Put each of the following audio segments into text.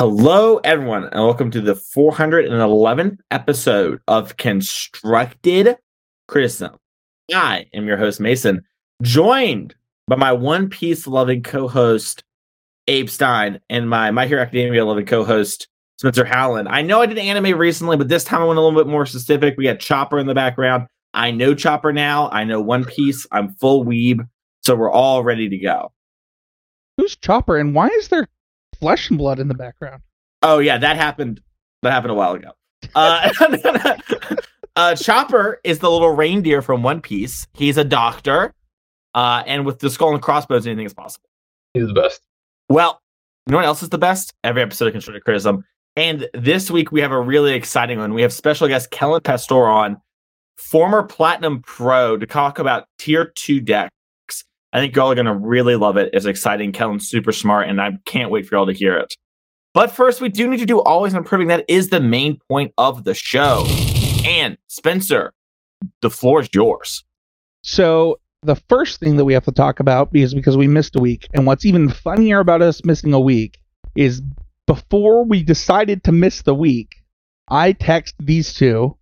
Hello, everyone, and welcome to the 411th episode of Constructive Criticism. I am your host, Mason, joined by my One Piece loving co host, Abe Stein, and my My Hero Academia loving co host, Spencer Howland. I know I did anime recently, but this time I went a little bit more specific. We got Chopper in the background. I know Chopper now. I know One Piece. I'm full weeb. So we're all ready to go. Who's Chopper and why is there flesh and blood in the background? Oh yeah, that happened. That happened a while ago. Uh, uh, Chopper is the little reindeer from One Piece. He's a doctor, uh, and with the skull and crossbones, anything is possible. He's the best. Well, you know what else is the best? Every episode of Constructive Criticism. And this week we have a really exciting one. We have special guest Kellen Pastor on, former Platinum Pro, to talk about Tier 2 decks. I think y'all are going to really love it. It's exciting. Kellen's super smart, and I can't wait for y'all to hear it. But first, we do need to do always improving. That is the main point of the show. And Spencer, the floor is yours. So the first thing that we have to talk about is because we missed a week, and what's even funnier about us missing a week is before we decided to miss the week, I text these two,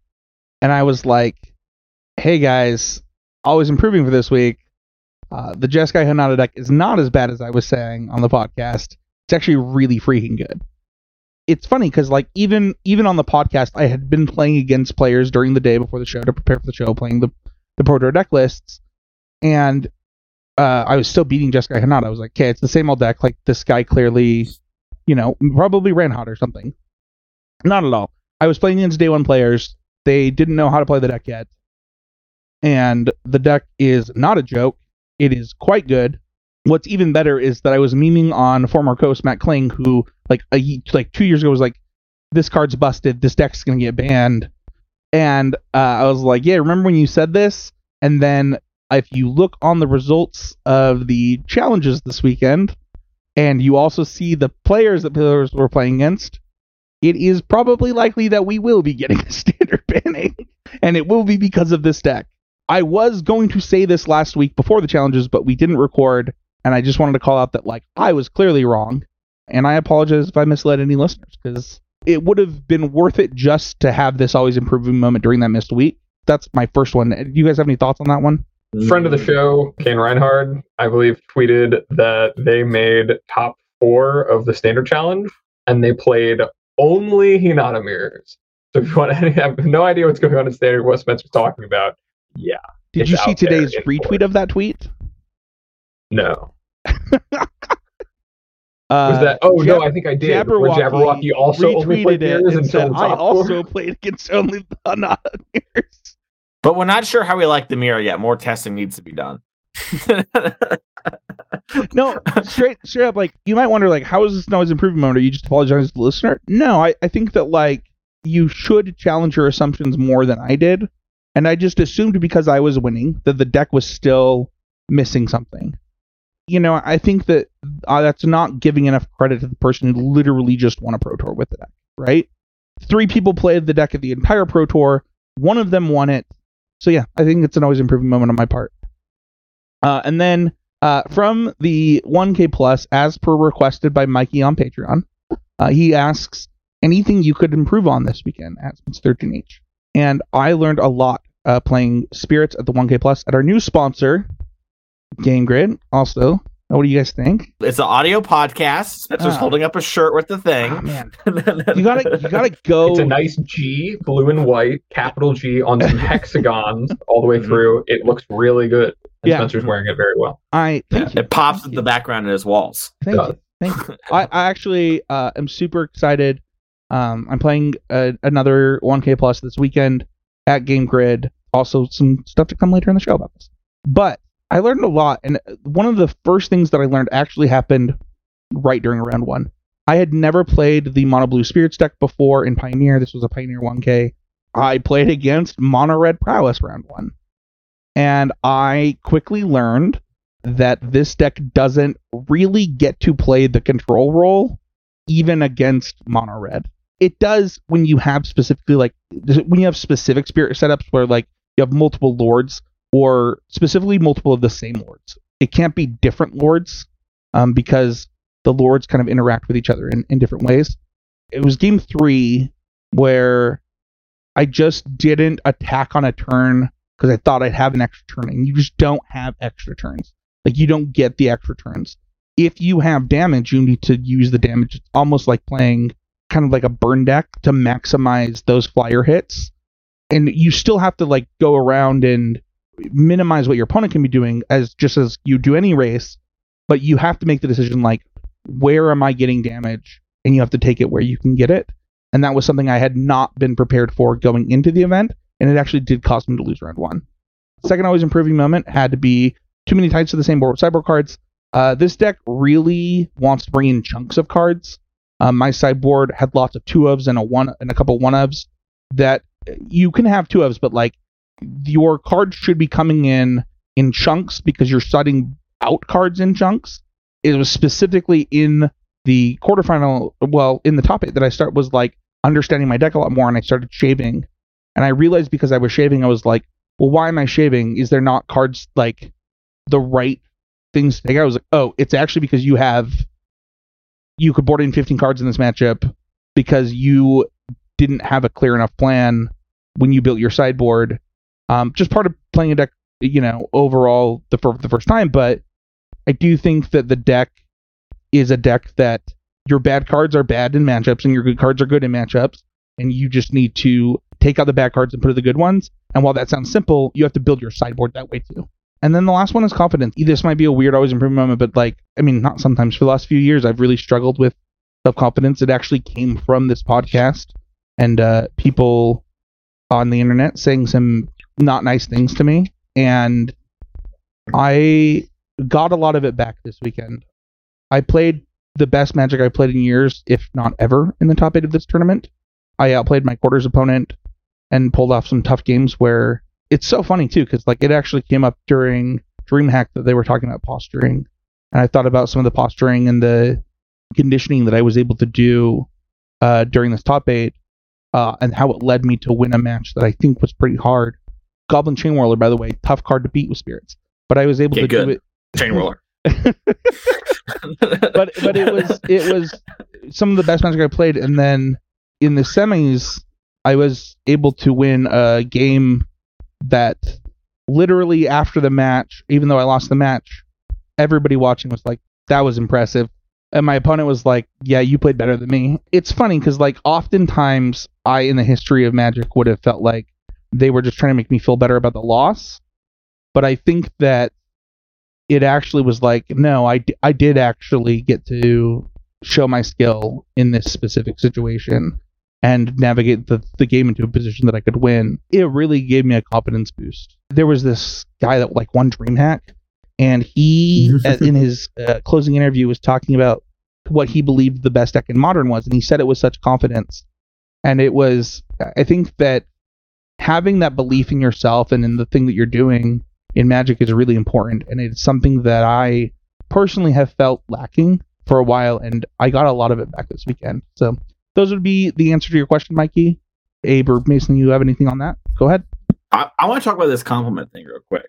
and I was like, "Hey guys, always improving for this week. Uh, the Jeskai Hinata deck is not as bad as I was saying on the podcast. It's actually really freaking good. It's funny because like even even on the podcast, I had been playing against players during the day before the show to prepare for the show, playing the the Pro Tour deck lists, and uh, I was still beating Jeskai Hinata. I was like, okay, it's the same old deck. Like this guy clearly, you know, probably ran hot or something. Not at all. I was playing against day one players. They didn't know how to play the deck yet, and the deck is not a joke. It is quite good. What's even better is that I was memeing on former host Matt Kling, who like a, like two years ago was like, "This card's busted. This deck's gonna get banned," and uh, I was like, "Yeah, remember when you said this?" And then if you look on the results of the challenges this weekend, and you also see the players that players were playing against, it is probably likely that we will be getting a standard banning, and it will be because of this deck. I was going to say this last week before the challenges, but we didn't record, and I just wanted to call out that like I was clearly wrong, and I apologize if I misled any listeners because it would have been worth it just to have this always improving moment during that missed week. That's my first one. Do you guys have any thoughts on that one? Friend of the show, Kane Reinhard, I believe, tweeted that they made top four of the standard challenge and they played only Hinata mirrors. So if you want to have no idea what's going on in standard, what Spencer's talking about, yeah. Did you see today's retweet force. of that tweet? No. Uh, Was that? Oh Jab- no, I think I did. Where Jabberwocky Jabberwocky also only played retweeted it and said, I also four. played against only the Hinata mirrors. But we're not sure how we like the mirror yet. More testing needs to be done. no, straight straight up, like you might wonder, like, how is this always improving moment? Are you just apologizing to the listener? No, I, I think that like you should challenge your assumptions more than I did, and I just assumed because I was winning that the deck was still missing something. You know, I think that uh, that's not giving enough credit to the person who literally just won a pro tour with the deck, right? Three people played the deck at the entire pro tour. One of them won it. So yeah, I think it's an always improving moment on my part. Uh, and then uh, from the 1K Plus, as per requested by Mikey on Patreon, uh, he asks anything you could improve on this weekend at Spence 13H. And I learned a lot uh, playing Spirits at the 1K Plus at our new sponsor, Game Grid. Also, what do you guys think? it's an audio podcast. Spencer's Ah. holding up a shirt with the thing. man, you gotta you gotta go. It's a nice G, blue and white, capital G on some hexagons all the way Mhm. through. It looks really good. And Yeah. Spencer's wearing it very well. I thank you. It pops Thank in the you. background in his walls. Thank does. you. Thank you. I, I actually uh, am super excited. Um, I'm playing uh, another 1K plus this weekend at Game Grid. Also, some stuff to come later in the show about this. But I learned a lot, and one of the first things that I learned actually happened right during round one. I had never played the Mono Blue Spirits deck before in Pioneer. This was a Pioneer 1K. I played against Mono Red Prowess round one, and I quickly learned that this deck doesn't really get to play the control role even against mono red. It does when you have specifically like when you have specific spirit setups where like you have multiple lords or specifically multiple of the same lords. It can't be different lords um, because the lords kind of interact with each other in, in different ways. it was game three where I just didn't attack on a turn because I thought I'd have an extra turn, and you just don't have extra turns. Like you don't get the extra turns. If you have damage, you need to use the damage. It's almost like playing kind of like a burn deck to maximize those flyer hits. And you still have to like go around and minimize what your opponent can be doing as just as you do any race, but you have to make the decision like where am I getting damage? And you have to take it where you can get it. And that was something I had not been prepared for going into the event, and it actually did cause me to lose round one. Second always improving moment had to be too many Tides to the same board sideboard cards. Uh, this deck really wants to bring in chunks of cards. Um, my sideboard had lots of two ofs and a one and a couple one ofs that you can have two ofs, but like your cards should be coming in in chunks because you're studying out cards in chunks. It was specifically in the quarterfinal, well, in the top eight that I start was like understanding my deck a lot more, and I started shaving, and I realized because I was shaving, I was like, well, why am I shaving? Is there not cards like the right things to take? I was like, oh, it's actually because you have you could board in 15 cards in this matchup because you didn't have a clear enough plan when you built your sideboard. Um, just part of playing a deck, you know, overall the for the first time. But I do think that the deck is a deck that your bad cards are bad in matchups and your good cards are good in matchups, and you just need to take out the bad cards and put in the good ones. And while that sounds simple, you have to build your sideboard that way too. And then the last one is confidence. This might be a weird, always improving moment, but like, I mean, not sometimes. For the last few years, I've really struggled with self confidence. It actually came from this podcast and uh, people on the internet saying some not nice things to me. And I got a lot of it back this weekend. I played the best Magic I've played in years, if not ever, in the top eight of this tournament. I outplayed my quarters opponent and pulled off some tough games where it's so funny too because like it actually came up during DreamHack that they were talking about posturing, and I thought about some of the posturing and the conditioning that I was able to do uh, during this top eight, uh, and how it led me to win a match that I think was pretty hard. Goblin Chain Whirler, by the way, tough card to beat with spirits, but I was able to good. do it. Chain roller. but but it was it was some of the best magic I played, and then in the semis, I was able to win a game that literally after the match, even though I lost the match, everybody watching was like, "That was impressive," and my opponent was like, "Yeah, you played better than me." It's funny because like oftentimes I, in the history of Magic, would have felt like they were just trying to make me feel better about the loss, but I think that it actually was like, no, I, d- I did actually get to show my skill in this specific situation and navigate the, the game into a position that I could win. It really gave me a confidence boost. There was this guy that like won DreamHack, and he, uh, in his uh, closing interview, was talking about what he believed the best deck in Modern was, and he said it with such confidence. And it was, I think that having that belief in yourself and in the thing that you're doing in Magic is really important, and it's something that I personally have felt lacking for a while, and I got a lot of it back this weekend. So those would be the answer to your question, Mikey. Abe or Mason, you have anything on that? Go ahead. I, I want to talk about this compliment thing real quick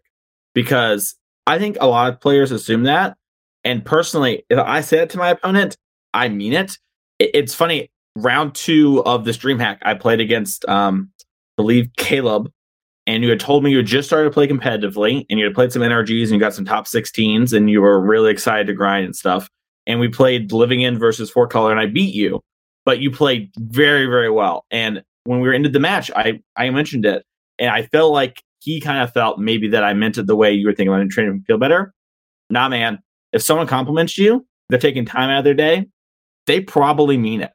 because I think a lot of players assume that. And personally, if I say it to my opponent, I mean it. it it's funny. Round two of this dream hack, I played against, um, I believe Caleb, and you had told me you had just started to play competitively, and you had played some NRGs and you got some top 16s, and you were really excited to grind and stuff. And we played Living End versus Four Color, and I beat you, but you played very, very well. And when we were into the match, I I mentioned it, and I felt like he kind of felt maybe that I meant it the way you were thinking about it, and trying to feel better. Nah, man. If someone compliments you, they're taking time out of their day. They probably mean it,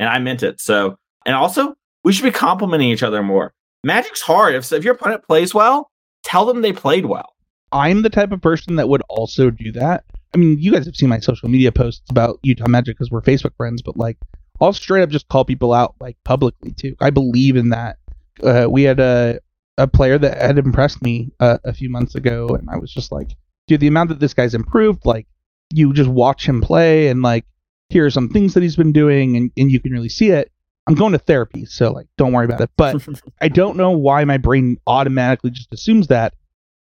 and I meant it. So, and also, we should be complimenting each other more. Magic's hard. If if your opponent plays well, tell them they played well. I'm the type of person that would also do that. I mean, you guys have seen my social media posts about Utah Magic because we're Facebook friends, but like, I'll straight up just call people out like publicly too. I believe in that. Uh, we had a a player that had impressed me uh, a few months ago, and I was just like, dude, the amount that this guy's improved, like, you just watch him play, and like, here are some things that he's been doing, and, and you can really see it. I'm going to therapy, so like, don't worry about it. But I don't know why my brain automatically just assumes that,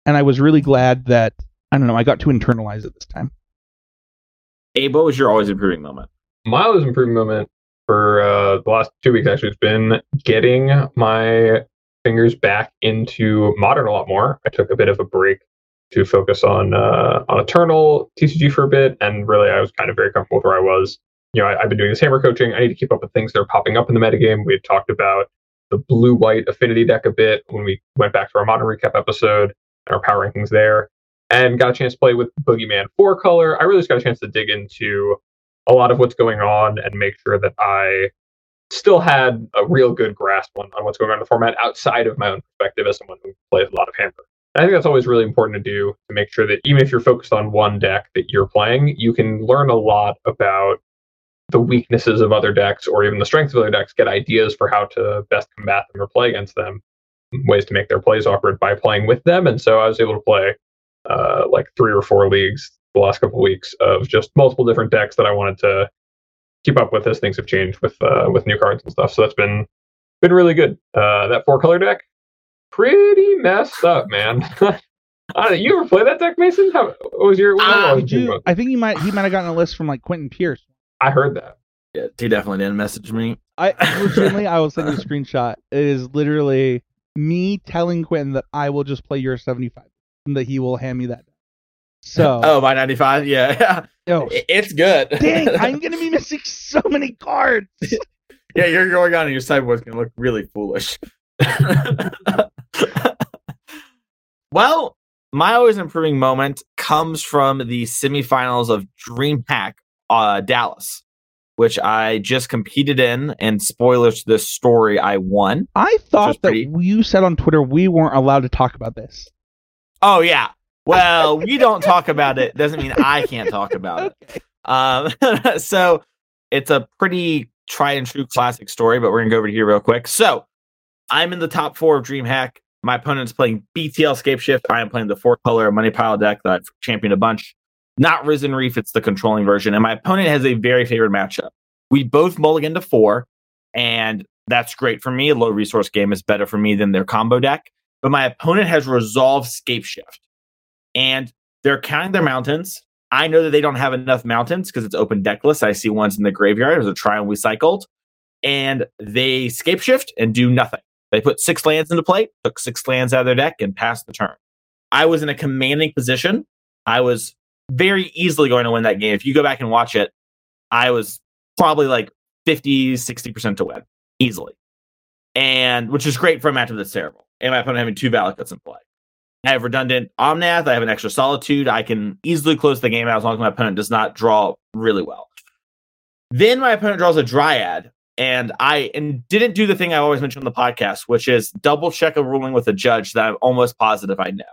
and I was really glad that I don't know I got to internalize it this time. Abe, what was your always improving moment? My always improving moment for uh, the last two weeks actually has been getting my fingers back into modern a lot more. I took a bit of a break to focus on uh, on Eternal TCG for a bit, and really I was kind of very comfortable with where I was. You know, I, have been doing this hammer coaching. I need to keep up with things that are popping up in the metagame. We had talked about the blue white affinity deck a bit when we went back to our modern recap episode and our power rankings there, and got a chance to play with Boogeyman four color. I really just got a chance to dig into a lot of what's going on and make sure that I still had a real good grasp on, on what's going on in the format outside of my own perspective as someone who plays a lot of hammer. I think that's always really important to do to make sure that even if you're focused on one deck that you're playing, you can learn a lot about the weaknesses of other decks or even the strengths of other decks, get ideas for how to best combat them or play against them, ways to make their plays awkward by playing with them. And so I was able to play uh, like three or four leagues the last couple of weeks of just multiple different decks that I wanted to keep up with as things have changed with uh, with new cards and stuff. So that's been been really good. Uh, that four color deck, pretty messed up, man. I don't, know, you ever play that deck, Mason? How was your? Uh, you, I think he might he might have gotten a list from like Quentin Pierce. I heard that. Yeah, he definitely didn't message me. I legitimately, I will send you a screenshot. It is literally me telling Quentin that I will just play your seventy five, and that he will hand me that. So oh, my ninety five, yeah, oh, it's good. dang, I'm gonna be missing so many cards. yeah, you're going on, and your sideboard's gonna look really foolish. well, my always improving moment comes from the semifinals of DreamHack uh, Dallas, which I just competed in. And spoilers to this story, I won. I thought that pretty... you said on Twitter we weren't allowed to talk about this. Oh yeah. Well, we don't talk about it doesn't mean I can't talk about it. Um, so it's a pretty try and true classic story, but we're gonna go over here real quick. So I'm in the top four of DreamHack. My opponent's playing BTL Scapeshift. I am playing the four color money pile deck that I've championed a bunch. Not Risen Reef, it's the controlling version. And my opponent has a very favorite matchup. We both mulligan to four, and that's great for me. A low resource game is better for me than their combo deck. But my opponent has resolved Scapeshift. And they're counting their mountains. I know that they don't have enough mountains because it's open deckless. I see ones in the graveyard. Was a trial we cycled. And they scape shift and do nothing. They put six lands into play, took six lands out of their deck, and passed the turn. I was in a commanding position. I was very easily going to win that game. If you go back and watch it, I was probably like 50, 60% to win easily. And which is great for a matchup that's terrible. And my opponent having two Valakuts in play. I have redundant Omnath. I have an extra Solitude. I can easily close the game out as long as my opponent does not draw really well. Then my opponent draws a Dryad, and I and didn't do the thing I always mention on the podcast, which is double check a ruling with a judge that I'm almost positive I know.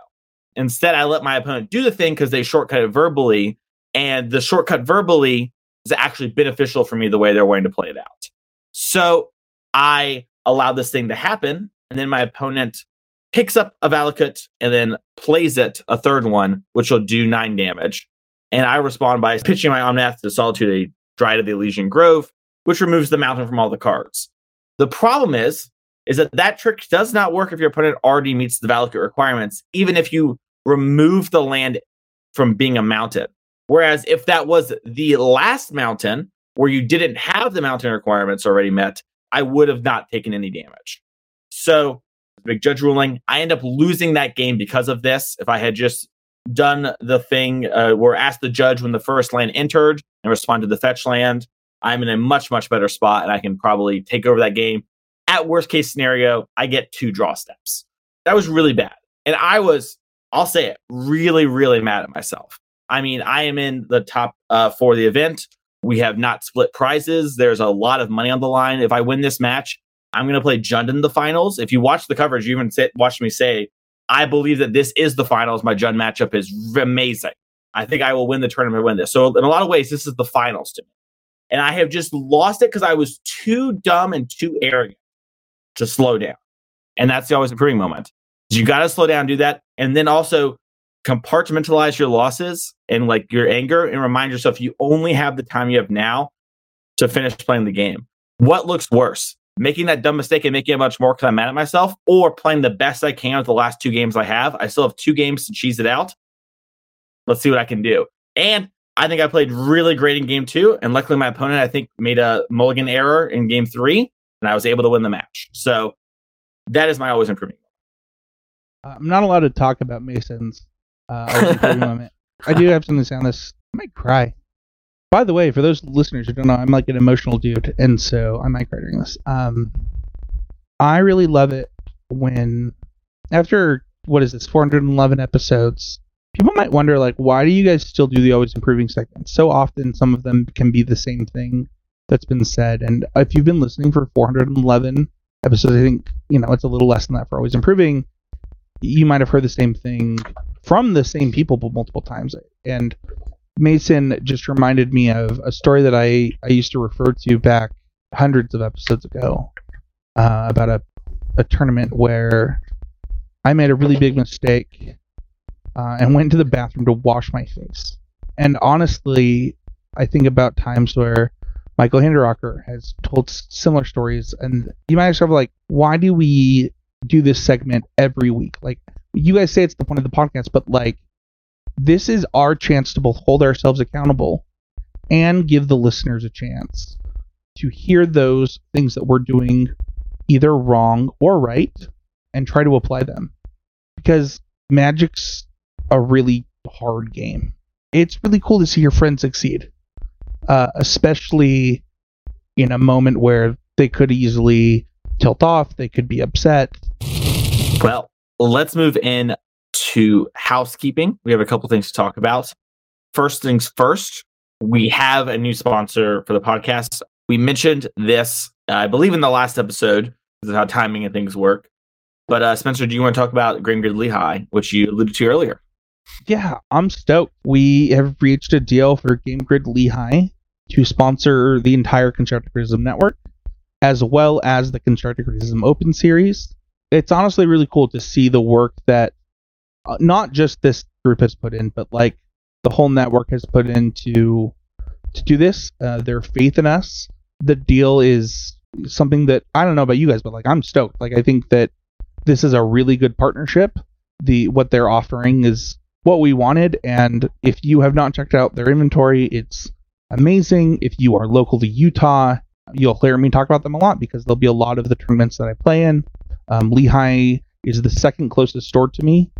Instead, I let my opponent do the thing because they shortcut it verbally, and the shortcut verbally is actually beneficial for me the way they're wanting to play it out. So I allow this thing to happen, and then my opponent picks up a Valakut and then plays it a third one, which will do nine damage. And I respond by pitching my Omnath to Solitude, a Dryad of the Elysian Grove, which removes the mountain from all the cards. The problem is, is that that trick does not work if your opponent already meets the Valakut requirements, even if you remove the land from being a mountain. Whereas if that was the last mountain where you didn't have the mountain requirements already met, I would have not taken any damage. So, big judge ruling. I end up losing that game because of this. If I had just done the thing uh, where asked the judge when the first land entered and responded to the fetch land, I'm in a much, much better spot and I can probably take over that game. At worst case scenario, I get two draw steps. That was really bad. And I was I'll say it, really, really mad at myself. I mean, I am in the top uh, for the event. We have not split prizes. There's a lot of money on the line. If I win this match, I'm going to play Jund in the finals. If you watch the coverage, you even sit, watch me say, I believe that this is the finals. My Jund matchup is amazing. I think I will win the tournament, win this. So, in a lot of ways, this is the finals to me. And I have just lost it because I was too dumb and too arrogant to slow down. And that's the always improving moment. You got to slow down, do that and then also compartmentalize your losses and like your anger and remind yourself you only have the time you have now to finish playing the game. What looks worse? Making that dumb mistake and making it much more because I'm mad at myself, or playing the best I can with the last two games I have. I still have two games to cheese it out. Let's see what I can do. And I think I played really great in game two, and luckily my opponent I think made a mulligan error in game three, and I was able to win the match. So that is my always improving. Uh, I'm not allowed to talk about Mason's uh, moment. I do have something to say on this. I might cry. By the way, for those listeners who don't know, I'm like an emotional dude, and so I might during this. Um, I really love it when after what is this 411 episodes people might wonder like why do you guys still do the always improving segments so often some of them can be the same thing that's been said and if you've been listening for 411 episodes i think you know it's a little less than that for always improving you might have heard the same thing from the same people multiple times and mason just reminded me of a story that i i used to refer to back hundreds of episodes ago uh, about a, a tournament where I made a really big mistake uh, and went to the bathroom to wash my face. And honestly, I think about times where Michael Hinderocker has told similar stories, and you might ask yourself, like, why do we do this segment every week? Like, you guys say it's the point of the podcast, but like, this is our chance to both hold ourselves accountable and give the listeners a chance to hear those things that we're doing either wrong or right and try to apply them. Because Magic's a really hard game. It's really cool to see your friends succeed, uh, especially in a moment where they could easily tilt off, they could be upset. Well, let's move in to housekeeping. We have a couple things to talk about. First things first, we have a new sponsor for the podcast. We mentioned this, uh, I believe, in the last episode. This is how timing and things work. But uh, Spencer, do you want to talk about Game Grid Lehigh, which you alluded to earlier? Yeah, I'm stoked. We have reached a deal for Game Grid Lehigh to sponsor the entire Constructive Criticism Network, as well as the Constructive Criticism Open Series. It's honestly really cool to see the work that uh, not just this group has put in, but like the whole network has put into to do this. Uh, their faith in us. The deal is something that I don't know about you guys, but like I'm stoked. Like I think that this is a really good partnership. The what they're offering is what we wanted, and if you have not checked out their inventory, it's amazing. If you are local to Utah, you'll hear me talk about them a lot because there'll be a lot of the tournaments that I play in. Um, Lehigh is the second closest store to me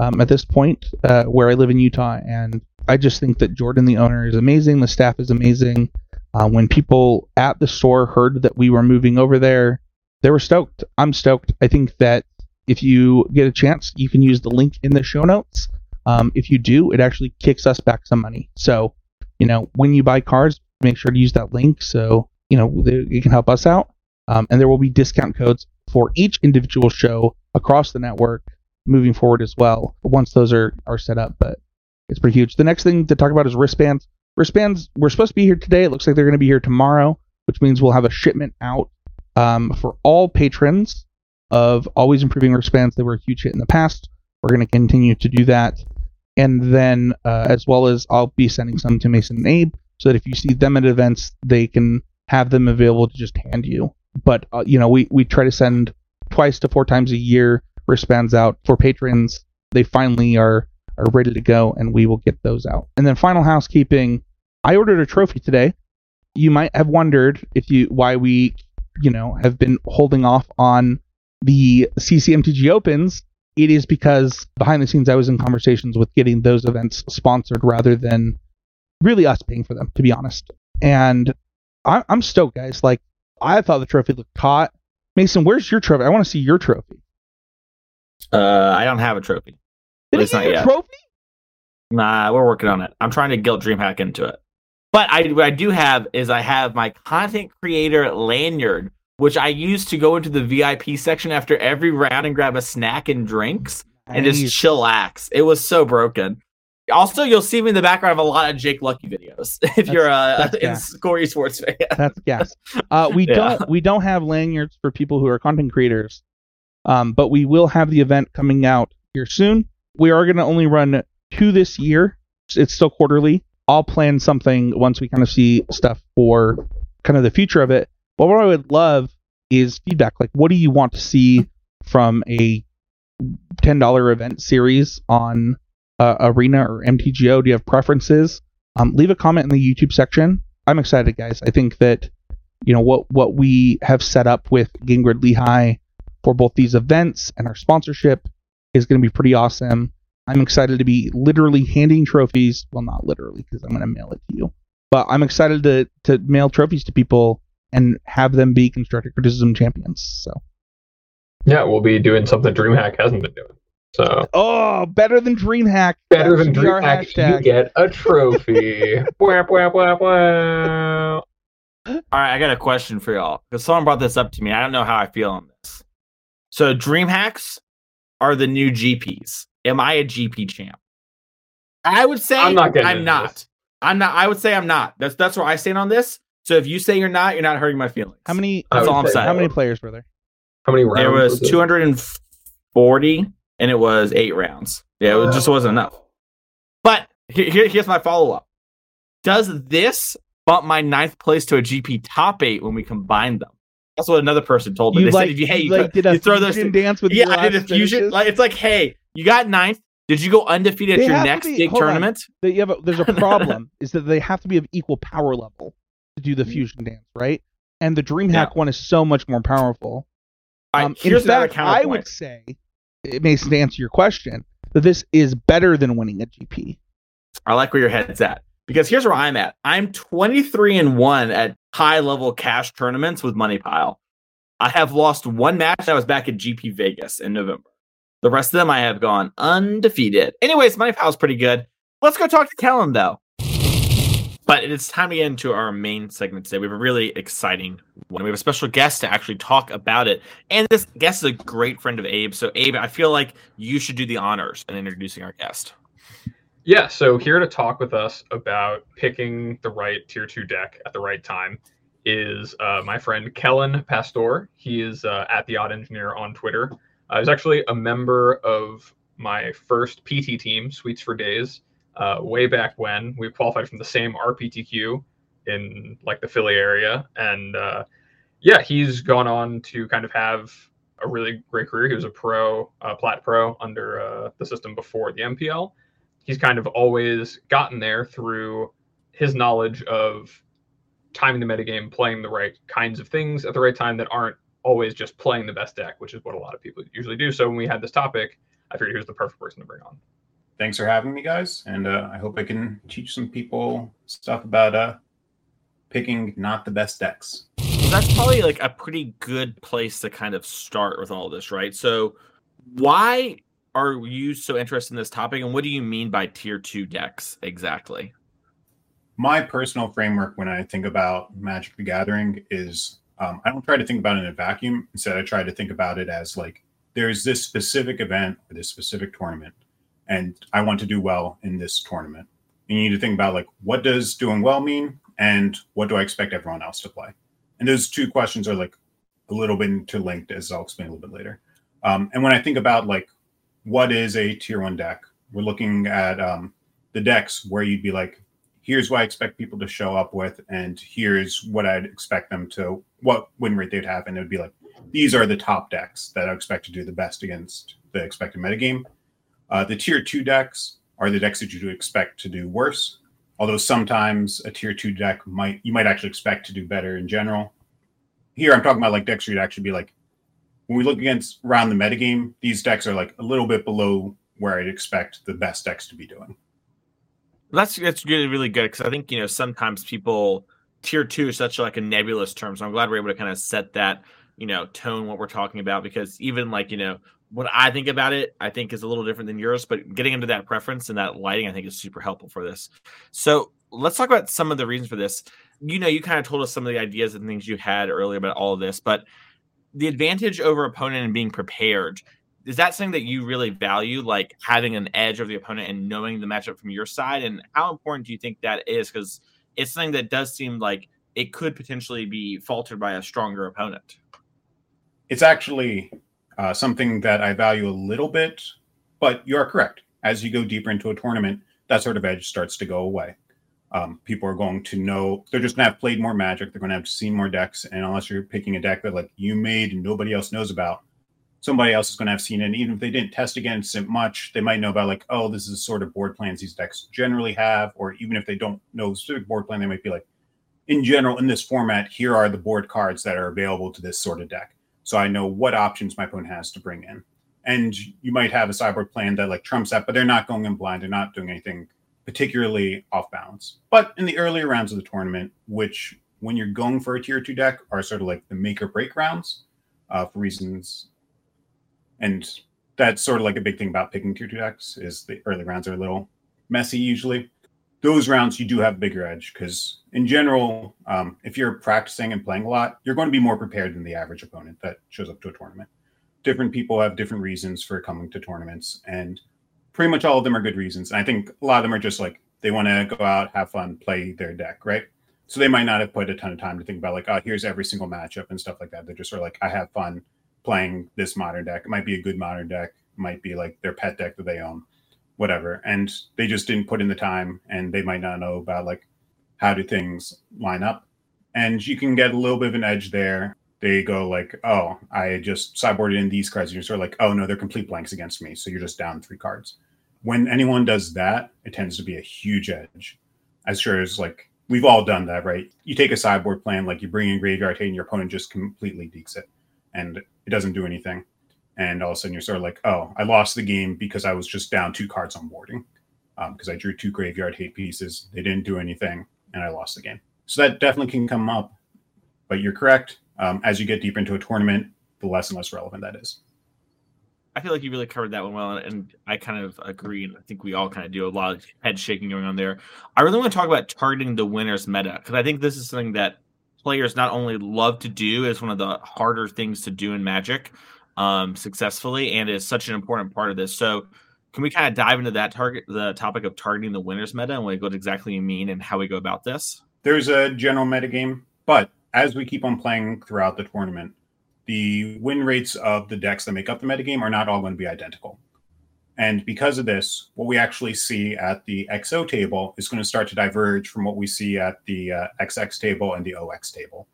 um, at this point, uh, where I live in Utah, and I just think that Jordan, the owner, is amazing. The staff is amazing. Uh, when people at the store heard that we were moving over there, they were stoked. I'm stoked. I think that if you get a chance, you can use the link in the show notes. Um, if you do, it actually kicks us back some money. So, you know, when you buy cars, make sure to use that link so, you know, it can help us out. Um, and there will be discount codes for each individual show across the network moving forward as well once those are, are set up. But it's pretty huge. The next thing to talk about is wristbands. Wristbands, we're supposed to be here today. It looks like they're going to be here tomorrow, which means we'll have a shipment out um, for all patrons of Always Improving Wristbands. They were a huge hit in the past. We're going to continue to do that. And then, uh, as well as I'll be sending some to Mason and Abe so that if you see them at events, they can have them available to just hand you. But, uh, you know, we, we try to send twice to four times a year wristbands out for patrons. They finally are, are ready to go, and we will get those out. And then, final housekeeping I ordered a trophy today. You might have wondered if you why we, you know, have been holding off on the CCMTG Opens. It is because behind the scenes I was in conversations with getting those events sponsored rather than really us paying for them, to be honest. And I, I'm stoked, guys. Like I thought the trophy looked hot. Mason, where's your trophy? I want to see your trophy. Uh, I don't have a trophy. Did it's not yet. trophy? Nah, we're working on it. I'm trying to guilt DreamHack into it. But I what I do have is I have my content creator lanyard, which I use to go into the VIP section after every round and grab a snack and drinks nice. and just chillax. It was so broken. Also, you'll see me in the background of a lot of Jake Lucky videos if that's, you're a, a Score Sports fan. That's gas. Uh, we yeah. don't we don't have lanyards for people who are content creators, um, but we will have the event coming out here soon. We are going to only run two this year. It's still quarterly. I'll plan something once we kind of see stuff for kind of the future of it. But what I would love is feedback. Like, what do you want to see from a $10 event series on uh, Arena or MTGO? Do you have preferences? Um, leave a comment in the YouTube section. I'm excited, guys. I think that you know what what we have set up with Game Grid Lehigh for both these events and our sponsorship is going to be pretty awesome. I'm excited to be literally handing trophies. Well, not literally because I'm going to mail it to you, but I'm excited to to mail trophies to people and have them be constructive criticism champions. So Yeah, we'll be doing something DreamHack hasn't been doing. So oh, better than DreamHack. better That than should be DreamHack, you get a trophy. Wah, wah, wah, wah. All right, I got a question for y'all because someone brought this up to me. I don't know how I feel on this. So, dream hacks are the new GPs. Am I a GP champ? I would say I'm not I'm not. this. I'm not. I would say I'm not. That's that's where I stand on this. So if you say you're not, you're not hurting my feelings. How many? That's all I'm saying. How many players were there? How many rounds? There was it? 240, and it was eight rounds. Yeah, it just wasn't enough. But here, here- here's my follow up. Does this bump my ninth place to a GP top eight when we combine them? That's what another person told me. You they like, said, if you, hey, you like did you throw those. dance with yeah, I did a fusion. Like, it's like, hey, you got ninth. Did you go undefeated They at your next be- big tournament? that you have a, there's a problem is that they have to be of equal power level to do the fusion dance, right? And the DreamHack Yeah. one is so much more powerful. Right, Um, in fact, I would say, it may to answer your question, that this is better than winning a GP. I like where your head's at because here's where I'm at. I'm 23 and one at high level cash tournaments with Money Pile. I have lost one match. I was back at GP Vegas in November. The rest of them I have gone undefeated. Anyways, Money Pile's pretty good. Let's go talk to Kellen though. But it's time to get into our main segment today. We have a really exciting one. We have a special guest to actually talk about it. And this guest is a great friend of Abe. So, Abe, I feel like you should do the honors in introducing our guest. Yeah, so here to talk with us about picking the right tier two deck at the right time is uh, my friend Kellen Pastor. He is uh, at the Odd Engineer on Twitter. Uh, he's actually a member of my first PT team, Sweets for Days, uh, way back when we qualified from the same RPTQ in like the Philly area, and uh, yeah, he's gone on to kind of have a really great career. He was a pro, uh, plat pro under uh, the system before the MPL he's kind of always gotten there through his knowledge of timing the metagame, playing the right kinds of things at the right time that aren't always just playing the best deck, which is what a lot of people usually do. So when we had this topic, I figured he was the perfect person to bring on. thanks for having me, guys. And uh, I hope I can teach some people stuff about uh, picking not the best decks. that's probably like a pretty good place to kind of start with all this, right? So, why are you so interested in this topic, and what do you mean by tier two decks exactly? My personal framework when I think about Magic the Gathering is um, I don't try to think about it in a vacuum. Instead, I try to think about it as like there's this specific event or this specific tournament, and I want to do well in this tournament. And you need to think about like what does doing well mean, and what do I expect everyone else to play. And those two questions are like a little bit interlinked, as I'll explain a little bit later. Um, and when I think about like what is a tier one deck, we're looking at um, the decks where you'd be like, here's what I expect people to show up with, and here's what I'd expect them to, what win rate they'd have. And it would be like, these are the top decks that I expect to do the best against the expected metagame. Uh, the tier two decks are the decks that you do expect to do worse. Although sometimes a tier two deck might you might actually expect to do better in general. Here I'm talking about like decks you'd actually be like, when we look against around the metagame, these decks are like a little bit below where I'd expect the best decks to be doing. That's that's really really good because I think you know sometimes people tier two is such like a nebulous term. So I'm glad we're able to kind of set that you know tone what we're talking about because even like you know what I think about it, I think is a little different than yours. But getting into that preference and that lighting, I think is super helpful for this. So let's talk about some of the reasons for this. You know, you kind of told us some of the ideas and things you had earlier about all of this, but the advantage over opponent and being prepared is that something that you really value like having an edge over the opponent and knowing the matchup from your side and how important do you think that is because it's something that does seem like it could potentially be faltered by a stronger opponent It's actually uh, something that I value a little bit, but you are correct. As you go deeper into a tournament, that sort of edge starts to go away. Um, people are going to know they're just going to have played more Magic. They're going to have seen more decks, and unless you're picking a deck that like you made and nobody else knows about, somebody else is going to have seen it. And even if they didn't test against it much, they might know about like, oh, this is the sort of board plans these decks generally have. Or even if they don't know the specific board plan, they might be like, in general, in this format, here are the board cards that are available to this sort of deck. So I know what options my opponent has to bring in. And you might have a sideboard plan that like trumps that, but they're not going in blind. They're not doing anything particularly off balance. But in the earlier rounds of the tournament, which when you're going for a tier two deck are sort of like the make or break rounds uh, for reasons and that's sort of like a big thing about picking tier two decks is the early rounds are a little messy usually. Those rounds you do have a bigger edge because in general, um, if you're practicing and playing a lot, you're going to be more prepared than the average opponent that shows up to a tournament. Different people have different reasons for coming to tournaments, and pretty much all of them are good reasons. And I think a lot of them are just like they want to go out, have fun, play their deck, right? So they might not have put a ton of time to think about like, oh, here's every single matchup and stuff like that. They're just sort of like, I have fun playing this modern deck. It might be a good modern deck, it might be like their pet deck that they own, whatever. And they just didn't put in the time and they might not know about like how do things line up. And you can get a little bit of an edge there. They go like, oh, I just sideboarded in these cards. And you're sort of like, oh no, they're complete blanks against me. So you're just down three cards. When anyone does that, it tends to be a huge edge. As sure as like we've all done that, right? You take a sideboard plan, like you bring in graveyard hate, and your opponent just completely dekes it and it doesn't do anything. And all of a sudden, you're sort of like, oh, I lost the game because I was just down two cards on warding because um, I drew two graveyard hate pieces. They didn't do anything, and I lost the game. So that definitely can come up. But you're correct. Um, as you get deeper into a tournament, the less and less relevant that is. I feel like you really covered that one well, and I kind of agree. And I think we all kind of do a lot of head shaking going on there. I really want to talk about targeting the winners meta because I think this is something that players not only love to do is one of the harder things to do in Magic um, successfully, and is such an important part of this. So, can we kind of dive into that target, the topic of targeting the winners meta, and what exactly you mean and how we go about this? There's a general meta game, but as we keep on playing throughout the tournament, the win rates of the decks that make up the metagame are not all going to be identical. And because of this, what we actually see at the XO table is going to start to diverge from what we see at the uh, XX table and the OX table.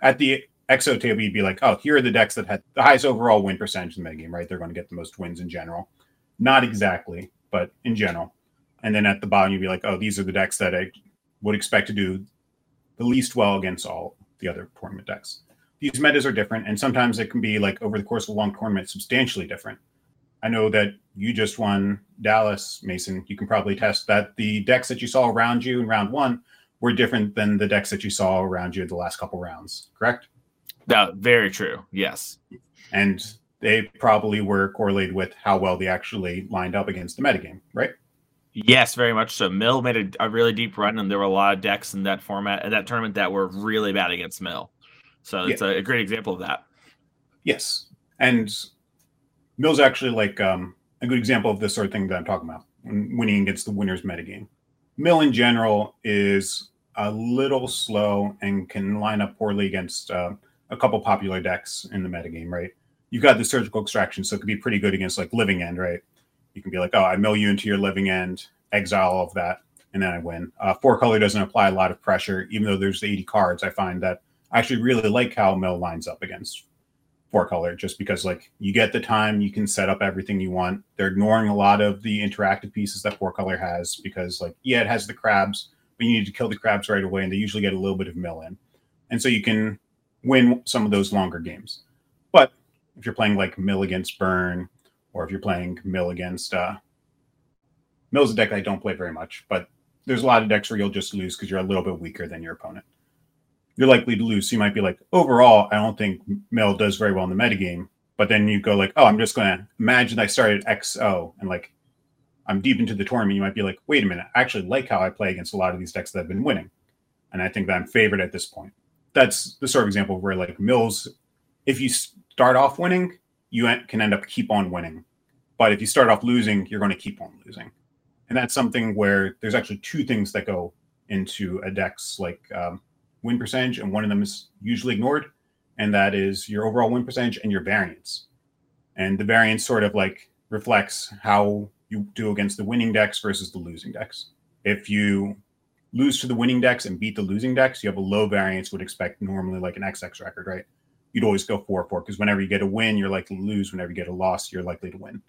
At the XO table, you'd be like, oh, here are the decks that had the highest overall win percentage in the metagame, right? They're going to get the most wins in general. Not exactly, but in general. And then at the bottom, you'd be like, oh, these are the decks that I would expect to do the least well against all the other tournament decks. These metas are different, and sometimes it can be like over the course of a long tournament, substantially different. I know that you just won Dallas, Mason. You can probably test that the decks that you saw around you in round one were different than the decks that you saw around you in the last couple rounds, correct? That very true. Yes. And they probably were correlated with how well they actually lined up against the metagame, right? Yes, very much so. Mill made a, a, really deep run, and there were a lot of decks in that format, in that tournament, that were really bad against Mill. So it's yeah. a, great example of that. Yes, and Mill's actually like um, a good example of this sort of thing that I'm talking about winning against the winner's metagame. Mill in general is a little slow and can line up poorly against uh, a couple popular decks in the metagame, right? You've got the surgical extraction, so it could be pretty good against like living end, right? You can be like, oh, I mill you into your living end, exile all of that, and then I win. Uh, four color doesn't apply a lot of pressure, even though there's 80 cards. I find that I actually really like how mill lines up against four color just because like you get the time you can set up everything you want. They're ignoring a lot of the interactive pieces that four color has because like yeah it has the crabs but you need to kill the crabs right away and they usually get a little bit of mill in. And so you can win some of those longer games. But if you're playing like mill against burn or if you're playing mill against uh mill's a deck i don't play very much but there's a lot of decks where you'll just lose because you're a little bit weaker than your opponent you're likely to lose. So you might be like, overall, I don't think Mill does very well in the metagame. But then you go like, oh, I'm just going to imagine I started XO and like I'm deep into the tournament. You might be like, wait a minute, I actually like how I play against a lot of these decks that have been winning. And I think that I'm favored at this point. That's the sort of example where like Mills, if you start off winning, you can end up keep on winning. But if you start off losing, you're going to keep on losing. And that's something where there's actually two things that go into a deck's like um, win percentage, and one of them is usually ignored, and that is your overall win percentage and your variance. And the variance sort of like reflects how you do against the winning decks versus the losing decks. If you lose to the winning decks and beat the losing decks, you have a low variance, would expect normally like an XX record, right? you'd always go 4 4 because whenever you get a win, you're likely to lose. Whenever you get a loss, you're likely to win.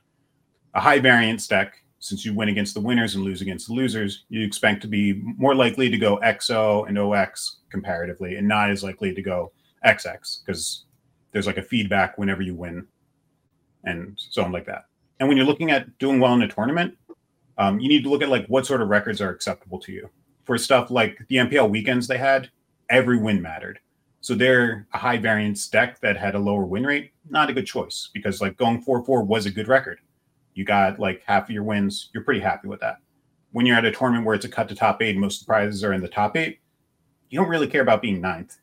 A high variance deck, since you win against the winners and lose against the losers, you expect to be more likely to go XO and OX comparatively and not as likely to go XX because there's like a feedback whenever you win and so on like that. And when you're looking at doing well in a tournament, um, you need to look at like what sort of records are acceptable to you. For stuff like the MPL weekends they had, every win mattered. So they're a high variance deck that had a lower win rate, not a good choice because like going 4-4 was a good record. You got like half of your wins, you're pretty happy with that. When you're at a tournament where it's a cut to top eight, most prizes are in the top eight, you don't really care about being ninth.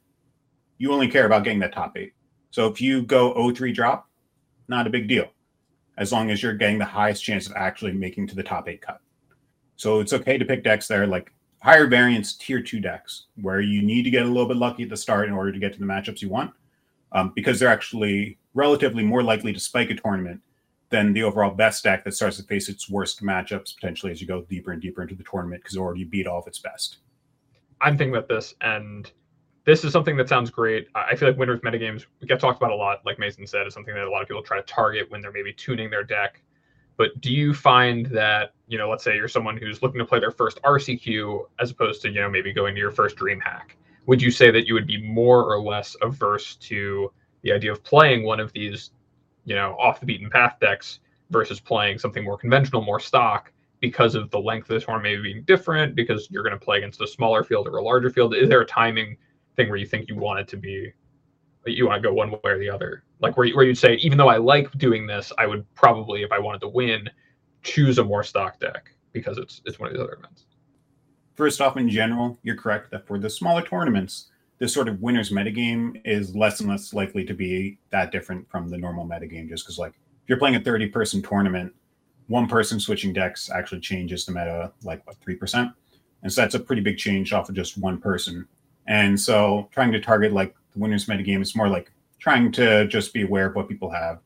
You only care about getting that top eight. So if you go 0-3 drop, not a big deal as long as you're getting the highest chance of actually making to the top eight cut. So it's okay to pick decks that are like higher variance tier two decks where you need to get a little bit lucky at the start in order to get to the matchups you want um, because they're actually relatively more likely to spike a tournament than the overall best deck that starts to face its worst matchups potentially as you go deeper and deeper into the tournament because it already beat all of its best. I'm thinking about this and this is something that sounds great. I feel like winners metagames get talked about a lot, like Mason said, is something that a lot of people try to target when they're maybe tuning their deck. But do you find that, you know, let's say you're someone who's looking to play their first RCQ as opposed to, you know, maybe going to your first DreamHack? Would you say that you would be more or less averse to the idea of playing one of these, you know, off the beaten path decks versus playing something more conventional, more stock because of the length of the tournament maybe being different, because you're going to play against a smaller field or a larger field? Is there a timing thing where you think you want it to be you want to go one way or the other like where, where you'd say even though i like doing this i would probably if i wanted to win choose a more stock deck because it's it's one of these other events first off in general you're correct that for the smaller tournaments this sort of winners metagame is less and less likely to be that different from the normal metagame just because like if you're playing a 30 person tournament one person switching decks actually changes the meta like what 3% and so that's a pretty big change off of just one person and so trying to target like the winners metagame is more like trying to just be aware of what people have.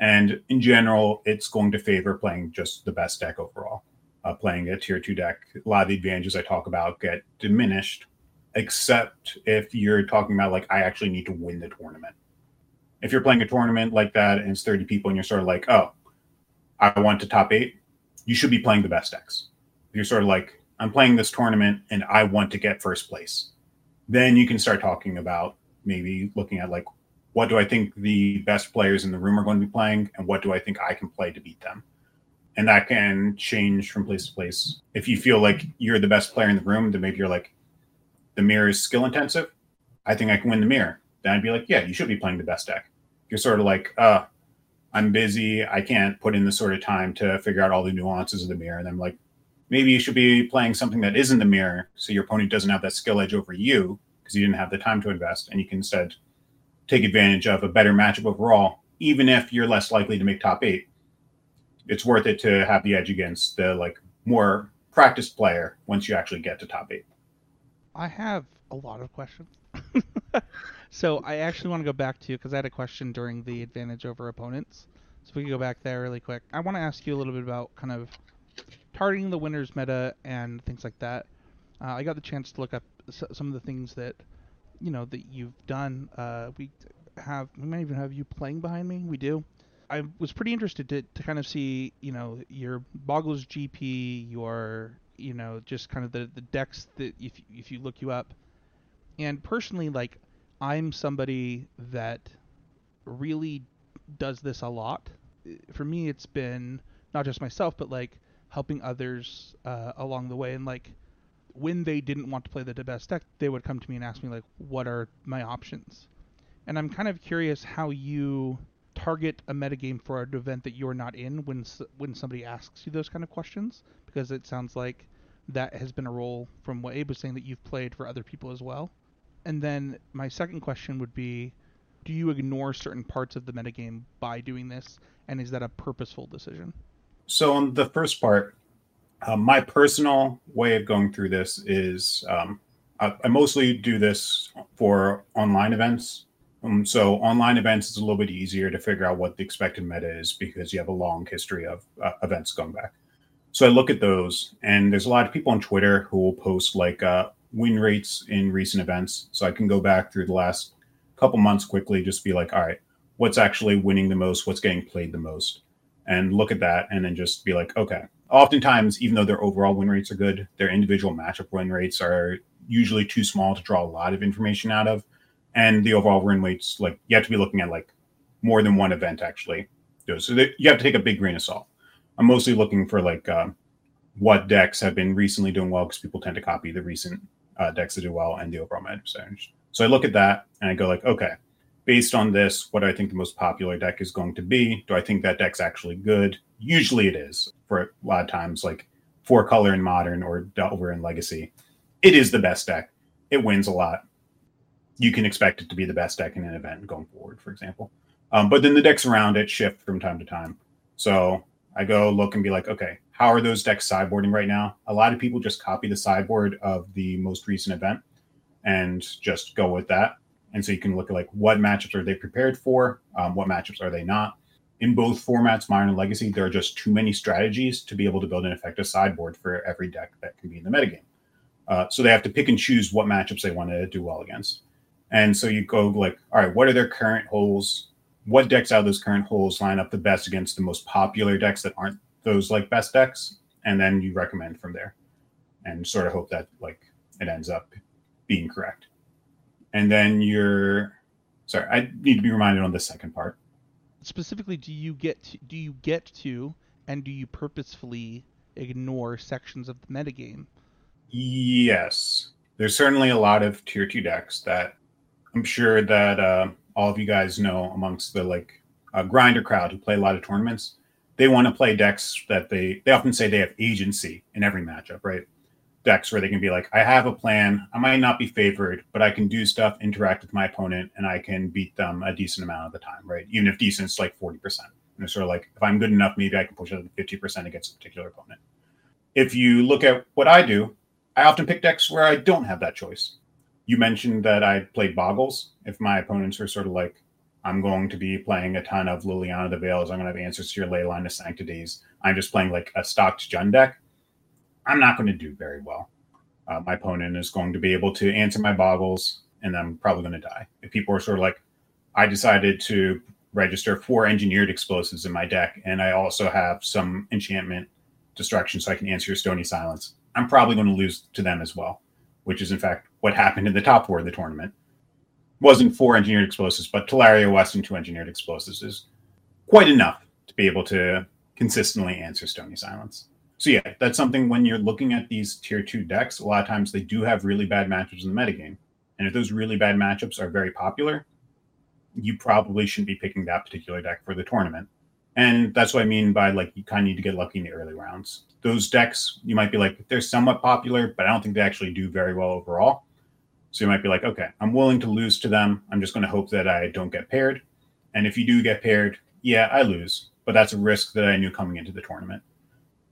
And in general, it's going to favor playing just the best deck overall. Uh, playing a tier two deck, a lot of the advantages I talk about get diminished, except if you're talking about like, I actually need to win the tournament. If you're playing a tournament like that and it's 30 people and you're sort of like, oh, I want to top eight, you should be playing the best decks. If you're sort of like, I'm playing this tournament and I want to get first place then you can start talking about maybe looking at like what do I think the best players in the room are going to be playing, and what do I think I can play to beat them. And that can change from place to place. If you feel like you're the best player in the room, then maybe you're like, the mirror is skill intensive. I think I can win the mirror. Then I'd be like, yeah, you should be playing the best deck. You're sort of like, uh, I'm busy. I can't put in the sort of time to figure out all the nuances of the mirror. And I'm like, maybe you should be playing something that isn't the mirror so your opponent doesn't have that skill edge over you because you didn't have the time to invest and you can instead take advantage of a better matchup overall even if you're less likely to make top eight it's worth it to have the edge against the like more practiced player once you actually get to top eight i have a lot of questions so i actually want to go back to you because i had a question during the advantage over opponents so we can go back there really quick i want to ask you a little bit about kind of targeting the winners meta and things like that. Uh, I got the chance to look up s- some of the things that you know that you've done. Uh, we have we might even have you playing behind me. We do. I was pretty interested to, to kind of see you know your Boggles GP, your you know just kind of the the decks that if if you look you up, and personally like I'm somebody that really does this a lot. For me, it's been not just myself, but like helping others uh, along the way. And like when they didn't want to play the best deck, they would come to me and ask me like, "What are my options?" And I'm kind of curious how you target a metagame for an event that you're not in when when somebody asks you those kind of questions, because it sounds like that has been a role from what Abe was saying that you've played for other people as well. And then my second question would be, do you ignore certain parts of the metagame by doing this, and is that a purposeful decision? So on the first part, um, my personal way of going through this is um, I, I, mostly do this for online events. Um, so online events is a little bit easier to figure out what the expected meta is because you have a long history of uh, events going back. So I look at those, and there's a lot of people on Twitter who will post like uh, win rates in recent events. So I can go back through the last couple months quickly, just be like, all right, what's actually winning the most, what's getting played the most, and look at that, and then just be like, okay. Oftentimes, even though their overall win rates are good, their individual matchup win rates are usually too small to draw a lot of information out of, and the overall win rates, like you have to be looking at like more than one event actually. So you have to take a big grain of salt. I'm mostly looking for like uh, what decks have been recently doing well because people tend to copy the recent uh, decks that do well and the overall meta percentage. So I look at that and I go like, okay, based on this, what do I think the most popular deck is going to be? Do I think that deck's actually good? Usually it is. For a lot of times, like four color in modern or Delver in Legacy, it is the best deck. It wins a lot. You can expect it to be the best deck in an event going forward, for example. Um, but then the decks around it shift from time to time. So I go look and be like, okay, how are those decks sideboarding right now? A lot of people just copy the sideboard of the most recent event and just go with that. And so you can look at like what matchups are they prepared for, um, what matchups are they not. In both formats, Modern and Legacy, there are just too many strategies to be able to build an effective sideboard for every deck that can be in the metagame. Uh, so they have to pick and choose what matchups they want to do well against. And so you go like, all right, what are their current holes? What decks out of those current holes line up the best against the most popular decks that aren't those like best decks, and then you recommend from there, and sort of hope that like it ends up being correct. And then you're sorry, I need to be reminded on the second part. Specifically, do you get to, do you get to and do you purposefully ignore sections of the metagame? Yes, there's certainly a lot of tier two decks that I'm sure that uh, all of you guys know amongst the like uh, grinder crowd who play a lot of tournaments, they want to play decks that they they often say they have agency in every matchup, right? Decks where they can be like, I have a plan. I might not be favored, but I can do stuff, interact with my opponent, and I can beat them a decent amount of the time, right? Even if decent's like forty percent. And it's sort of like if I'm good enough, maybe I can push it to fifty percent against a particular opponent. If you look at what I do, I often pick decks where I don't have that choice you mentioned that I played Boggles. If my opponents were sort of like, I'm going to be playing a ton of Liliana the Veils, I'm going to have answers to your Leyline of Sanctities. I'm just playing like a stocked Jund deck. I'm not going to do very well. Uh, my opponent is going to be able to answer my Boggles, and I'm probably going to die. If people are sort of like, I decided to register four engineered explosives in my deck, and I also have some enchantment destruction so I can answer your Stony Silence. I'm probably going to lose to them as well which is in fact what happened in the top four of the tournament. Wasn't four engineered explosives, but Tolaria West and two engineered explosives is quite enough to be able to consistently answer Stony Silence. So yeah, that's something when you're looking at these tier two decks, a lot of times they do have really bad matchups in the metagame. And if those really bad matchups are very popular, you probably shouldn't be picking that particular deck for the tournament. And that's what I mean by like you kind of need to get lucky in the early rounds those decks you might be like they're somewhat popular, but I don't think they actually do very well overall. So you might be like, okay, I'm willing to lose to them. I'm just going to hope that I don't get paired. And if you do get paired, yeah, I lose, but that's a risk that I knew coming into the tournament.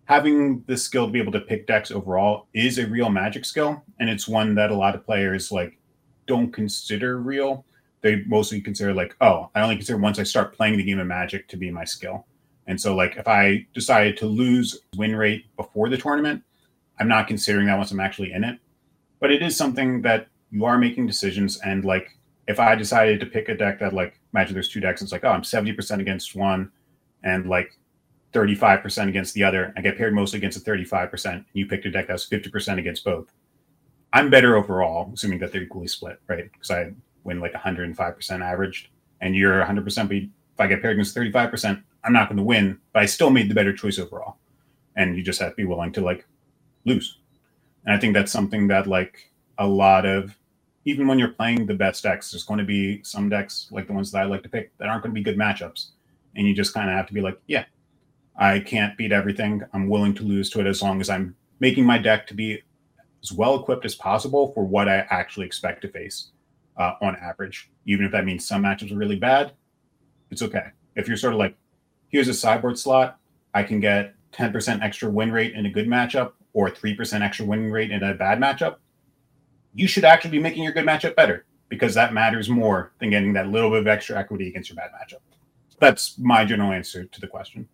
Having the skill to be able to pick decks overall is a real magic skill, and it's one that a lot of players like don't consider real. They mostly consider like, oh, I only consider once I start playing the game of Magic to be my skill. And so, like, if I decided to lose win rate before the tournament, I'm not considering that once I'm actually in it. But it is something that you are making decisions. And like, if I decided to pick a deck that, like, imagine there's two decks, it's like, oh, I'm 70% against one and like 35% against the other. I get paired mostly against the 35%. And you picked a deck that's 50% against both. I'm better overall, assuming that they're equally split, right? Because I win like 105% averaged and you're 100%, but if I get paired against 35%, I'm not going to win, but I still made the better choice overall. And you just have to be willing to like lose. And I think that's something that like a lot of even when you're playing the best decks, there's going to be some decks like the ones that I like to pick that aren't going to be good matchups. And you just kind of have to be like, yeah, I can't beat everything. I'm willing to lose to it as long as I'm making my deck to be as well equipped as possible for what I actually expect to face uh, on average. Even if that means some matchups are really bad, it's okay. If you're sort of like, here's a sideboard slot. I can get 10% extra win rate in a good matchup or 3% extra win rate in a bad matchup. You should actually be making your good matchup better because that matters more than getting that little bit of extra equity against your bad matchup. That's my general answer to the question.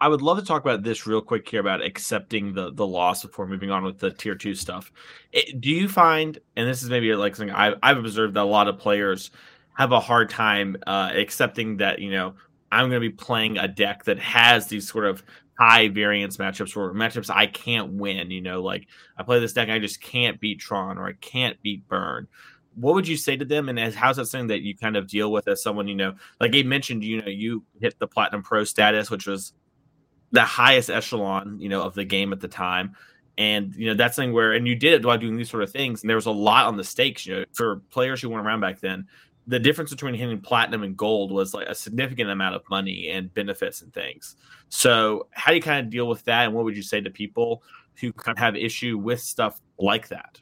I would love to talk about this real quick here about accepting the the loss before moving on with the tier two stuff. It, do you find, and this is maybe like something I've, I've observed that a lot of players have a hard time uh, accepting that you know I'm going to be playing a deck that has these sort of high variance matchups or matchups I can't win. You know, like I play this deck, I just can't beat Tron or I can't beat Burn. What would you say to them? And as, how's that something that you kind of deal with as someone, you know, like Gabe mentioned, you know, you hit the Platinum Pro status, which was the highest echelon, you know, of the game at the time. And you know that's something where, and you did it while doing these sort of things, and there was a lot on the stakes. You know, for players who weren't around back then, the difference between hitting platinum and gold was like a significant amount of money and benefits and things. So, how do you kind of deal with that? And what would you say to people who kind of have issue with stuff like that?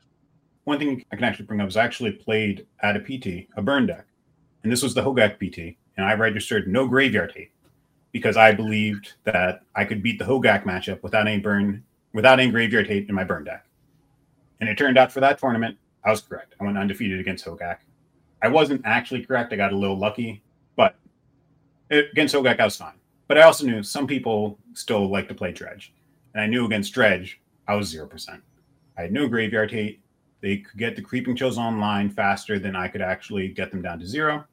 One thing I can actually bring up is I actually played at a PT, a burn deck, and this was the Hogaak PT, and I registered no graveyard hate because I believed that I could beat the Hogaak matchup without any burn, without any graveyard hate in my burn deck. And it turned out for that tournament, I was correct. I went undefeated against Hogaak I wasn't actually correct. I got a little lucky, but against Hogaak, I was fine. But I also knew some people still like to play Dredge. And I knew against Dredge, I was 0%. I had no graveyard hate. They could get the creeping chills online faster than I could actually get them down to zero.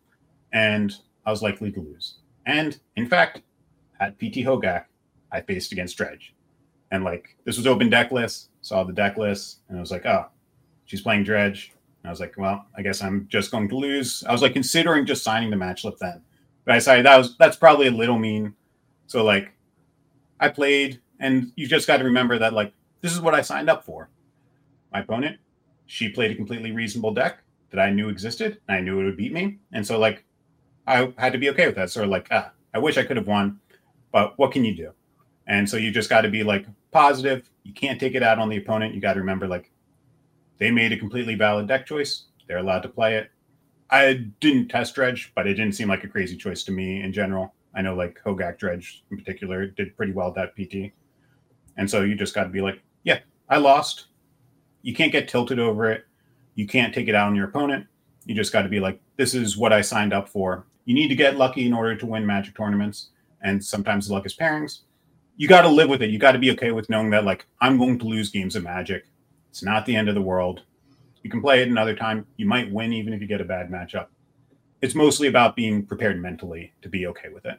And I was likely to lose. And in fact, at PT Hogaak, I faced against Dredge. And like this was open deck list, saw the deck list, and I was like, oh, she's playing Dredge. I was like, well, I guess I'm just going to lose. I was like considering just signing the match slip then. But I decided that was that's probably a little mean. So like I played and you just got to remember that like this is what I signed up for. My opponent, she played a completely reasonable deck that I knew existed and I knew it would beat me. And so like I had to be okay with that. Sort of like, ah, I wish I could have won, but what can you do? And so you just got to be like positive. You can't take it out on the opponent. You got to remember like they made a completely valid deck choice. They're allowed to play it. I didn't test Dredge, but it didn't seem like a crazy choice to me in general. I know like Hogaak Dredge in particular did pretty well at that PT. And so you just got to be like, yeah, I lost. You can't get tilted over it. You can't take it out on your opponent. You just got to be like, this is what I signed up for. You need to get lucky in order to win magic tournaments. And sometimes luck is pairings. You got to live with it. You got to be okay with knowing that, like, I'm going to lose games of magic. It's not the end of the world. You can play it another time. You might win even if you get a bad matchup. It's mostly about being prepared mentally to be okay with it.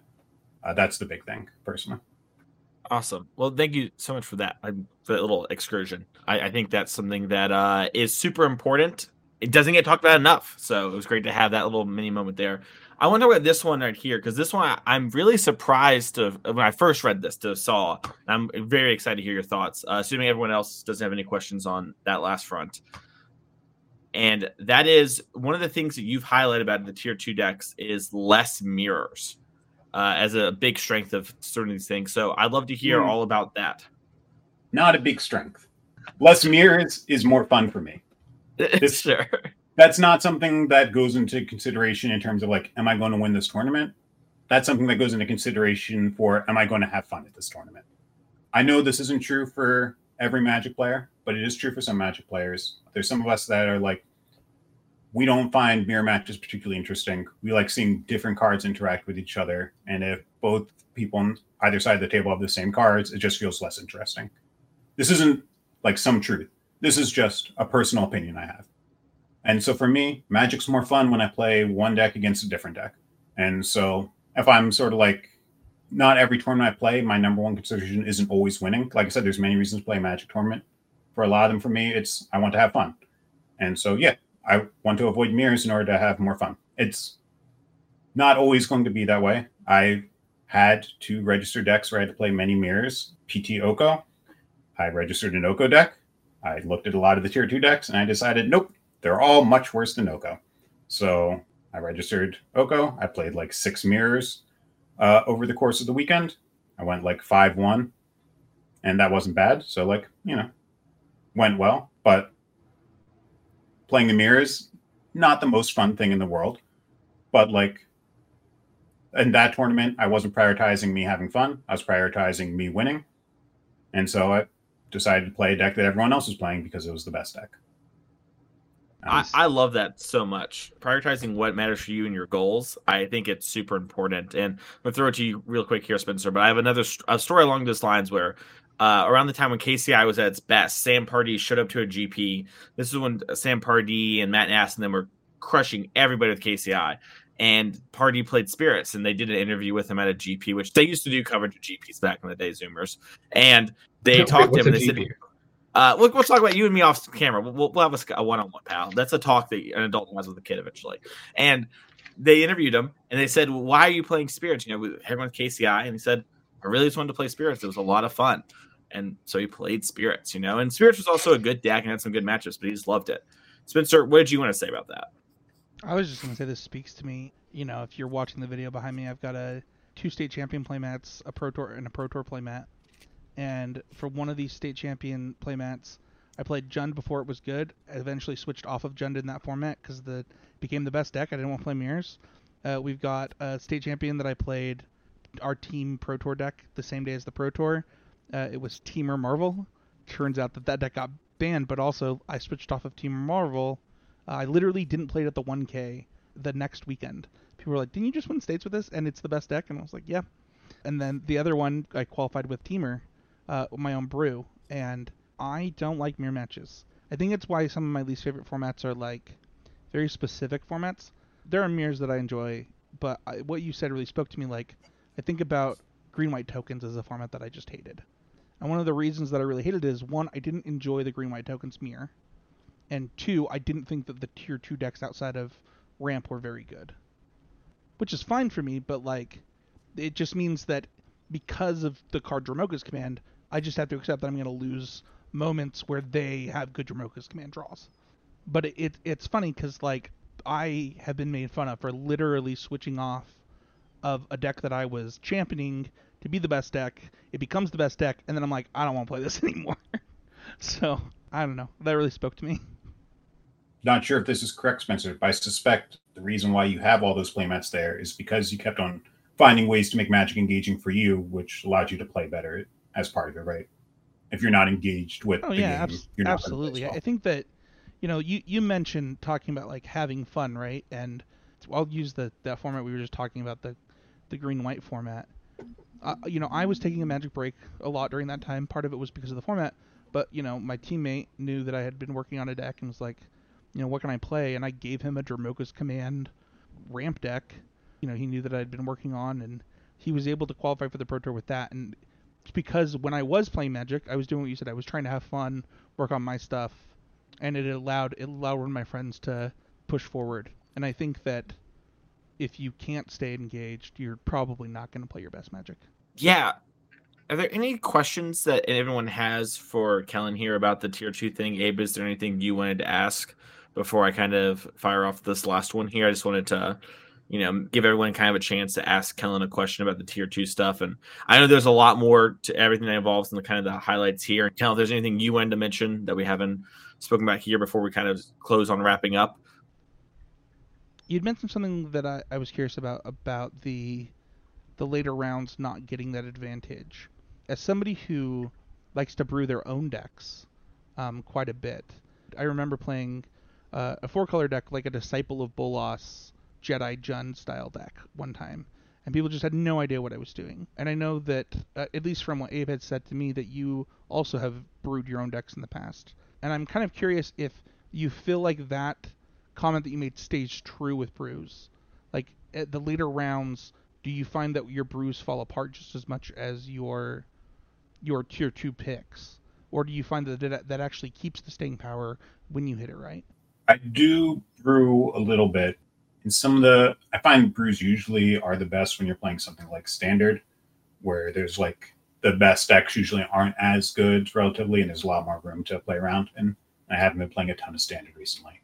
Uh, that's the big thing, personally. Awesome. Well, thank you so much for that for that little excursion. I, I think that's something that uh, is super important. It doesn't get talked about enough, so it was great to have that little mini moment there. I wonder what this one right here because this one I, am really surprised to when I first read this to saw. I'm very excited to hear your thoughts. Uh, assuming everyone else doesn't have any questions on that last front, and that is one of the things that you've highlighted about the tier two decks is less mirrors uh, as a big strength of certain these things. So I'd love to hear mm. all about that. Not a big strength. Less mirrors is more fun for me. This, sure that's not something that goes into consideration in terms of like, am I going to win this tournament? That's something that goes into consideration for, am I going to have fun at this tournament? I know this isn't true for every Magic player, but it is true for some Magic players. There's some of us that are like, we don't find mirror matches particularly interesting. We like seeing different cards interact with each other. And if both people on either side of the table have the same cards, it just feels less interesting. This isn't like some truth. This is just a personal opinion I have. And so for me, Magic's more fun when I play one deck against a different deck. And so if I'm sort of like not every tournament I play, my number one consideration isn't always winning. Like I said, there's many reasons to play a Magic tournament. For a lot of them, for me, it's I want to have fun. And so yeah, I want to avoid mirrors in order to have more fun. It's not always going to be that way. I had to register decks where I had to play many mirrors. PT Oko. I registered an Oko deck. I looked at a lot of the tier two decks and I decided, nope, they're all much worse than Oko. So I registered Oko. I played like six mirrors uh, over the course of the weekend. I went like 5 1, and that wasn't bad. So, like, you know, went well. But playing the mirrors, not the most fun thing in the world. But like, in that tournament, I wasn't prioritizing me having fun. I was prioritizing me winning. And so I decided to play a deck that everyone else was playing because it was the best deck. I. I love that so much. Prioritizing what matters for you and your goals, I think it's super important. And I'm gonna throw it to you real quick here, Spencer. But I have another st- a story along those lines where uh, around the time when KCI was at its best, Sam Pardee showed up to a GP. This is when Sam Pardee and Matt Nass and them were crushing everybody with KCI. And Pardee played Spirits, and they did an interview with him at a GP, which they used to do coverage of GPs back in the day, Zoomers. And they Wait, talked to him, and they said, GP? Uh, we'll, we'll talk about you and me off camera. We'll, we'll, have a a one-on-one, pal. That's a talk that an adult has with a kid eventually. And they interviewed him, and they said, "Why are you playing Spirits?" You know, everyone with KCI, and he said, "I really just wanted to play Spirits. It was a lot of fun." And so he played Spirits. You know, and Spirits was also a good deck and had some good matches, but he just loved it. Spencer, what did you want to say about that? I was just gonna say this speaks to me. You know, if you're watching the video behind me, I've got a two state champion playmats, a pro tour, and a pro tour playmat. And for one of these state champion playmats, I played Jund before it was good. I eventually switched off of Jund in that format because the became the best deck. I didn't want to play mirrors. Uh, we've got a state champion that I played our team pro tour deck the same day as the pro tour. Uh, it was Temur Marvel. Turns out that that deck got banned, but also I switched off of Temur Marvel. Uh, I literally didn't play it at the 1K the next weekend. People were like, "Didn't you just win states with this?" And it's the best deck, and I was like, "Yeah." And then the other one I qualified with Temur, uh, my own brew, and I don't like mirror matches. I think it's why some of my least favorite formats are like very specific formats. There are mirrors that I enjoy, but I, what you said really spoke to me. Like, I think about green white tokens as a format that I just hated. And one of the reasons that I really hated it is one, I didn't enjoy the green white tokens mirror, and two, I didn't think that the tier two decks outside of ramp were very good. Which is fine for me, but like, it just means that because of the card Dromoka's command, I just have to accept that I'm going to lose moments where they have good Dromoka's command draws. But it, it it's funny because like I have been made fun of for literally switching off of a deck that I was championing to be the best deck. It becomes the best deck, and then I'm like, I don't want to play this anymore. so I don't know. That really spoke to me. Not sure if this is correct, Spencer, but I suspect the reason why you have all those playmats there is because you kept on finding ways to make Magic engaging for you, which allowed you to play better as part of it, right? If you're not engaged with Oh the yeah, game, abs- you're not absolutely. well. I think that you know you you mentioned talking about like having fun, right? And I'll use the that format we were just talking about the the green white format. Uh, you know, I was taking a magic break a lot during that time. Part of it was because of the format, but you know, my teammate knew that I had been working on a deck and was like, you know, what can I play? And I gave him a Dromoka's Command ramp deck. You know, he knew that I had been working on, and he was able to qualify for the Pro Tour with that. And because when I was playing Magic, I was doing what you said. I was trying to have fun, work on my stuff, and it allowed it allowed my friends to push forward. And I think that if you can't stay engaged, you're probably not going to play your best Magic. Yeah. Are there any questions that everyone has for Kellen here about the tier two thing? Abe, is there anything you wanted to ask before I kind of fire off this last one here? I just wanted to, you know, give everyone kind of a chance to ask Kellen a question about the tier two stuff. And I know there's a lot more to everything that involves in the kind of the highlights here. Kellen, if there's anything you wanted to mention that we haven't spoken about here before we kind of close on wrapping up. You'd mentioned something that I, I was curious about about the the later rounds not getting that advantage. As somebody who likes to brew their own decks um, quite a bit, I remember playing uh, a four color deck like a Disciple of Bolas Jedi Jun style deck one time, and people just had no idea what I was doing. And I know that, uh, at least from what Abe had said to me, that you also have brewed your own decks in the past. And I'm kind of curious if you feel like that comment that you made stays true with brews. Like at the later rounds, do you find that your brews fall apart just as much as your your tier two picks, or do you find that that actually keeps the staying power when you hit it right? I do brew a little bit. And some of the I find brews usually are the best when you're playing something like standard, where there's like the best decks usually aren't as good relatively, and there's a lot more room to play around. And I haven't been playing a ton of standard recently.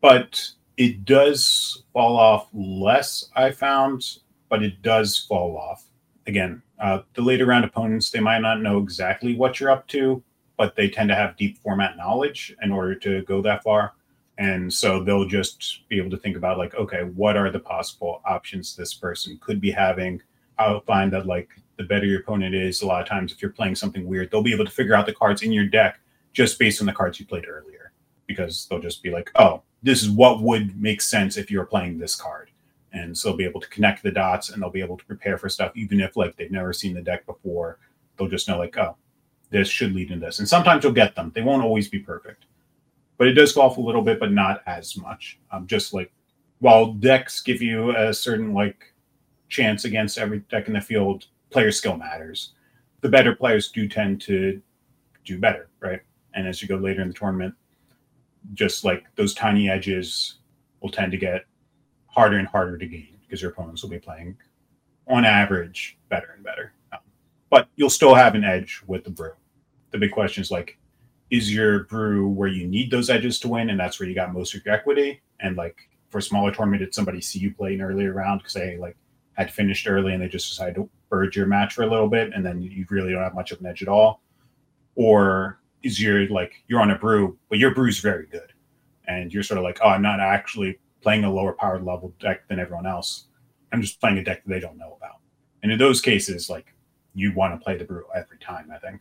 But it does fall off less, I found, but it does fall off. Again, uh, the later round opponents, they might not know exactly what you're up to, but they tend to have deep format knowledge in order to go that far and so they'll just be able to think about like okay what are the possible options this person could be having i'll find that like the better your opponent is a lot of times if you're playing something weird they'll be able to figure out the cards in your deck just based on the cards you played earlier because they'll just be like, oh, this is what would make sense if you were playing this card. And so they'll be able to connect the dots and they'll be able to prepare for stuff, even if like they've never seen the deck before. They'll just know like, oh, this should lead in this. And sometimes you'll get them. They won't always be perfect, but it does fall off a little bit, but not as much. Um, just like while decks give you a certain like chance against every deck in the field, player skill matters. The better players do tend to do better, right? And as you go later in the tournament, just like those tiny edges will tend to get harder and harder to gain because your opponents will be playing on average better and better. Um, but you'll still have an edge with the brew. The big question is like, is your brew where you need those edges to win, and that's where you got most of your equity? And like for a smaller tournament, did somebody see you play an earlier round because they like had finished early and they just decided to bird your match for a little bit, and then you really don't have much of an edge at all? Or is your like you're on a brew, but your brew's very good, and you're sort of like, oh, I'm not actually playing a lower powered level deck than everyone else. I'm just playing a deck that they don't know about. And in those cases, like you want to play the brew every time, I think.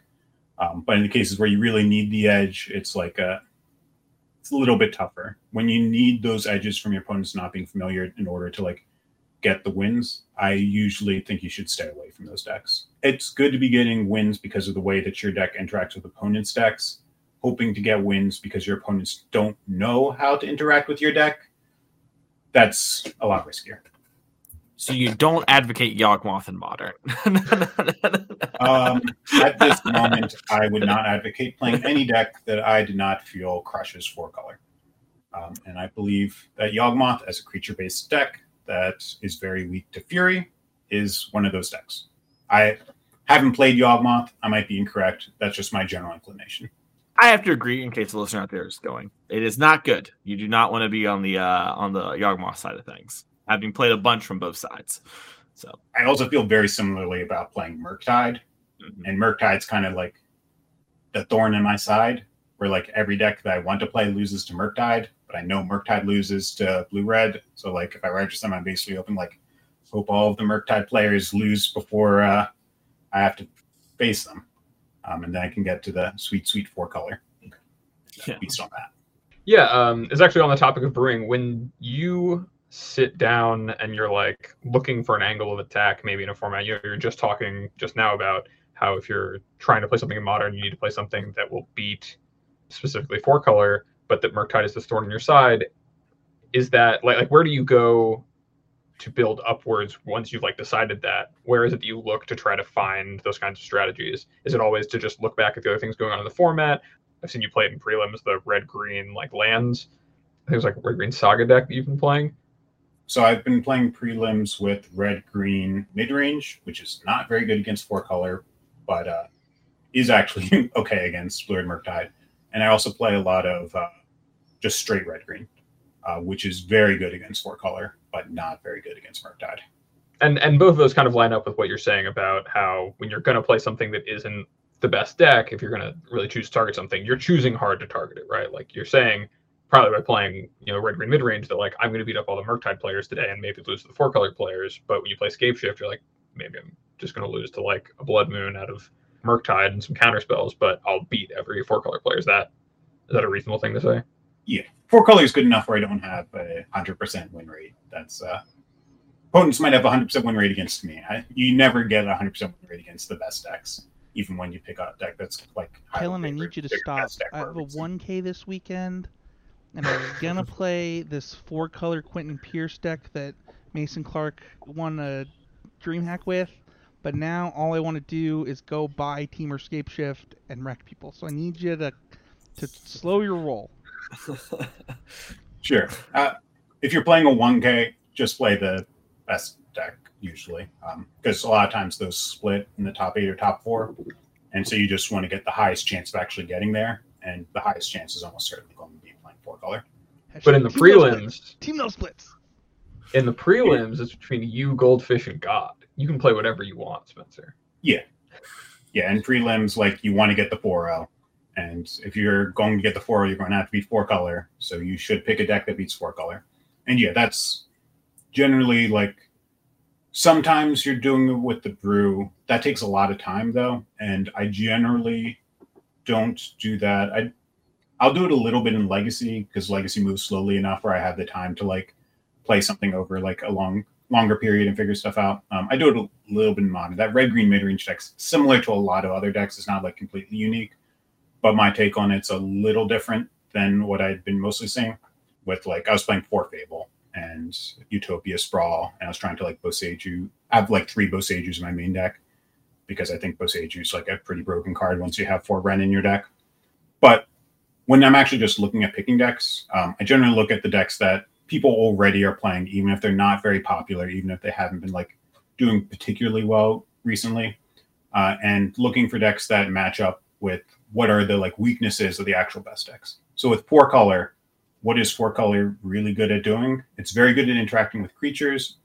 Um, but in the cases where you really need the edge, it's like a it's a little bit tougher. When you need those edges from your opponents not being familiar in order to like get the wins, I usually think you should stay away from those decks. It's good to be getting wins because of the way that your deck interacts with opponents' decks, hoping to get wins because your opponents don't know how to interact with your deck. That's a lot riskier. So you don't advocate Yawgmoth in modern. um, at this moment, I would not advocate playing any deck that I did not feel crushes four color. Um, and I believe that Yawgmoth, as a creature based deck that is very weak to Fury, is one of those decks. I haven't played Yawgmoth. I might be incorrect. That's just my general inclination. I have to agree. In case the listener out there is going, it is not good. You do not want to be on the uh, on the Yawgmoth side of things having played a bunch from both sides. So I also feel very similarly about playing Murktide, mm-hmm. and Murktide's kind of like the thorn in my side, where like every deck that I want to play loses to Murktide, but I know Murktide loses to Blue Red. So like if I register them, I'm basically open like hope all of the Murktide players lose before uh, I have to face them, um, and then I can get to the sweet sweet four color. Yeah. Based on that. Yeah, um, it's actually on the topic of brewing. When you sit down and you're like looking for an angle of attack, maybe in a format. You know, you're just talking just now about how if you're trying to play something in modern, you need to play something that will beat specifically four color, but that Murktide is the thorn on your side. Is that like like where do you go to build upwards once you've like decided that? Where is it that you look to try to find those kinds of strategies? Is it always to just look back at the other things going on in the format? I've seen you play it in prelims, the red green like lands. I think it was like red green saga deck that you've been playing. So I've been playing prelims with red green mid range, which is not very good against four color, but uh, is actually okay against blue and Murktide. And I also play a lot of uh, just straight red green, uh, which is very good against four color, but not very good against Murktide. And and both of those kind of line up with what you're saying about how when you're going to play something that isn't the best deck, if you're going to really choose to target something, you're choosing hard to target it, right? Like you're saying probably by playing you know red green mid range that like I'm going to beat up all the Murktide players today and maybe lose to the four color players. But when you play Scapeshift, you're like maybe I'm just going to lose to like a Blood Moon out of Murktide and some counter spells, but I'll beat every four color player. Is that is that a reasonable thing to say? Yeah, four color is good enough where I don't have a hundred percent win rate. That's uh opponents might have a hundred percent win rate against me. I, you never get a hundred percent win rate against the best decks even when you pick out a deck that's like. Helen, I need you to stop. I have a 1K this weekend and I was gonna play this four color Quentin Pierce deck that Mason Clark won a DreamHack with, but now all I want to do is go buy Temur Scapeshift and wreck people. So I need you to to slow your roll. sure. Uh, if you're playing a 1K, just play the best deck usually, because um, a lot of times those split in the top eight or top four, and so you just want to get the highest chance of actually getting there, and the highest chance is almost certainly going to be four color. But in the Team prelims, team no splits. In the prelims, it's between you, Goldfish, and God. You can play whatever you want, Spencer. Yeah, yeah. And prelims, like you want to get the four L, and if you're going to get the four, you're going to have to beat four color. So you should pick a deck that beats four color. And yeah, that's generally like sometimes you're doing it with the brew. That takes a lot of time though, and I generally don't do that. I I'll do it a little bit in Legacy because Legacy moves slowly enough where I have the time to like play something over like a long longer period and figure stuff out. Um, I do it a little bit in modern. That red green mid range deck's similar to a lot of other decks. It's not like completely unique, but my take on it's a little different than what I'd been mostly seeing. With like I was playing Four Fable and Utopia Sprawl, and I was trying to like Boseiju. I have like three Boseijus in my main deck because I think Boseiju is like a pretty broken card once you have four Wrenn in your deck. But when I'm actually just looking at picking decks, um, I generally look at the decks that people already are playing, even if they're not very popular, even if they haven't been like doing particularly well recently, uh, and looking for decks that match up with what are the like weaknesses of the actual best decks. So with four color, what is four color really good at doing? It's very good at interacting with creatures.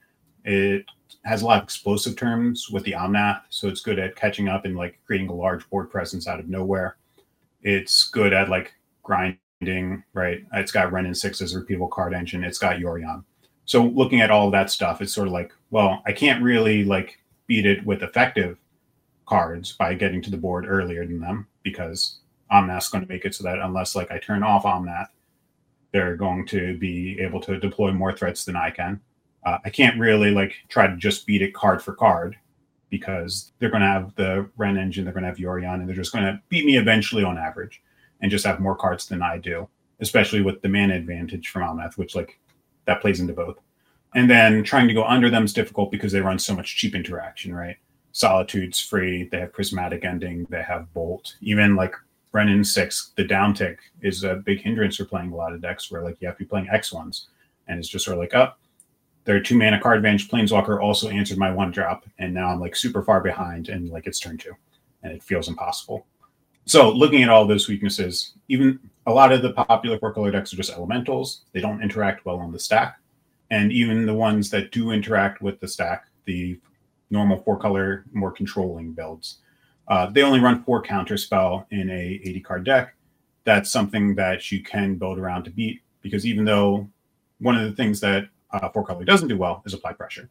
It has a lot of explosive terms with the Omnath, so it's good at catching up and like creating a large board presence out of nowhere. It's good at like grinding, right? It's got and Six's repeatable card engine. It's got Yorion. So looking at all that stuff, it's sort of like, well, I can't really like beat it with effective cards by getting to the board earlier than them because Omnath's going to make it so that unless like I turn off Omnath, they're going to be able to deploy more threats than I can. Uh, I can't really like try to just beat it card for card because they're going to have the Wrenn engine, they're going to have Yorion, and they're just going to beat me eventually on average and just have more cards than I do, especially with the mana advantage from Omnath, which like that plays into both. And then trying to go under them is difficult because they run so much cheap interaction, right? Solitude's free, they have prismatic ending, they have bolt. Even like Wrenn and Six, the downtick is a big hindrance for playing a lot of decks where like you have to be playing X ones. And it's just sort of like, oh, their two mana card advantage planeswalker also answered my one drop and now i'm like super far behind and like it's turn two and it feels impossible so looking at all those weaknesses even a lot of the popular color decks are just elementals. They don't interact well on the stack. And even the ones that do interact with the stack the normal four color more controlling builds uh, they only run four counter spell in a 80 card deck. That's something that you can build around to beat because even though one of the things that uh, four color doesn't do well is apply pressure.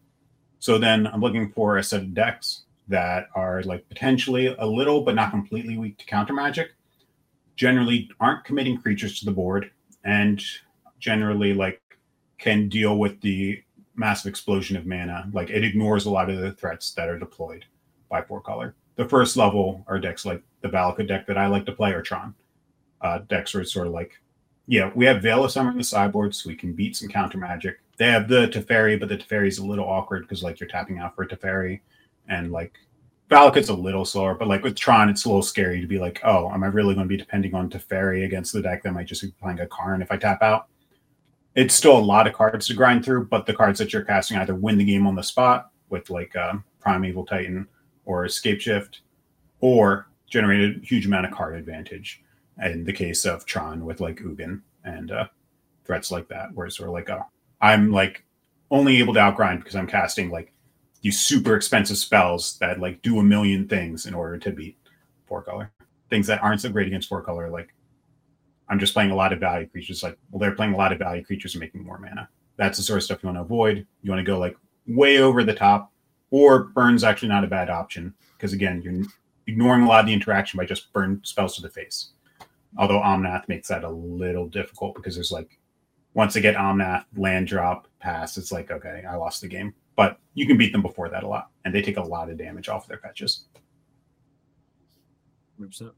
So then I'm looking for a set of decks that are like potentially a little but not completely weak to counter magic, generally aren't committing creatures to the board, and generally like can deal with the massive explosion of mana. Like it ignores a lot of the threats that are deployed by four color. The first level are decks like the Valakut deck that I like to play or Tron. Uh, decks where it's sort of like, yeah, we have Veil of Summer in the sideboard, so we can beat some counter magic they have the Teferi, but the Teferi is a little awkward because like you're tapping out for a Teferi, and like Valakut's a little slower, but like with Tron, it's a little scary to be like, oh, am I really going to be depending on Teferi against the deck that might just be playing a Karn if I tap out? It's still a lot of cards to grind through, but the cards that you're casting either win the game on the spot with like um, Primeval Titan or Scapeshift, or generate a huge amount of card advantage. In the case of Tron with like Ugin and uh, threats like that, where it's sort of like, oh, I'm like only able to outgrind because I'm casting like these super expensive spells that like do a million things in order to beat four color. Things that aren't so great against four color, like I'm just playing a lot of value creatures. Like, well, they're playing a lot of value creatures and making more mana. That's the sort of stuff you want to avoid. You want to go like way over the top, or burn's actually not a bad option because again, you're ignoring a lot of the interaction by just burn spells to the face. Although Omnath makes that a little difficult because there's like once they get Omnath, land drop, pass, it's like, okay, I lost the game. But you can beat them before that a lot, and they take a lot of damage off their fetches.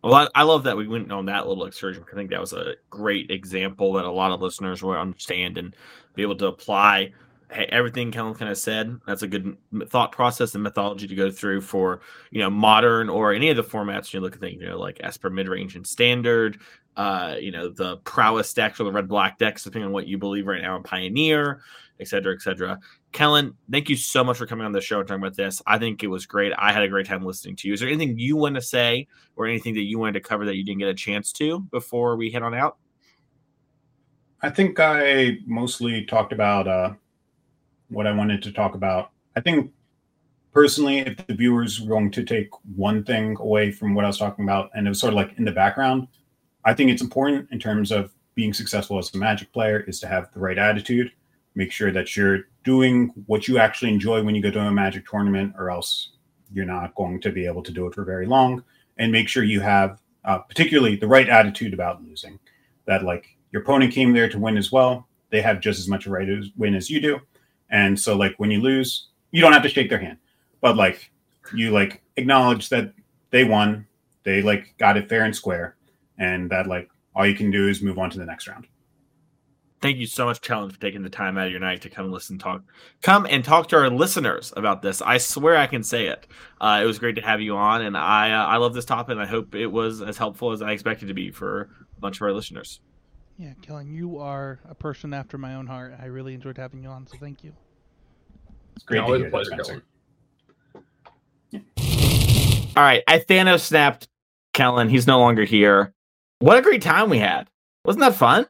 Well, I, I, love that we went on that little excursion. I think that was a great example that a lot of listeners will understand and be able to apply hey, everything Kellen kind of said. That's a good thought process and methodology to go through for you know modern or any of the formats you look at things you know like Esper mid range and standard, uh, you know, the prowess decks or the red black decks, depending on what you believe right now in Pioneer, et cetera, et cetera. Kellen, thank you so much for coming on the show and talking about this. I think it was great. I had a great time listening to you. Is there anything you want to say or anything that you wanted to cover that you didn't get a chance to before we head on out? I think I mostly talked about uh, what I wanted to talk about. I think personally, if the viewers were going to take one thing away from what I was talking about, and it was sort of like in the background, I think it's important in terms of being successful as a Magic player is to have the right attitude. Make sure that you're doing what you actually enjoy when you go to a Magic tournament, or else you're not going to be able to do it for very long. And make sure you have, uh, particularly, the right attitude about losing. that like your opponent came there to win as well. They have just as much right to win as you do. And so like when you lose, you don't have to shake their hand. But like you like acknowledge that they won, they like got it fair and square, and that like all you can do is move on to the next round. Thank you so much, Kellen, for taking the time out of your night to come and listen, talk, come and talk to our listeners about this. I swear I can say it. Uh, it was great to have you on, and I uh, I love this topic, and I hope it was as helpful as I expected to be for a bunch of our listeners. Yeah, Kellen, you are a person after my own heart. I really enjoyed having you on, so thank you. It's great Always a pleasure, Spencer. All right, I Thanos snapped Kellen. He's no longer here. What a great time we had! Wasn't that fun?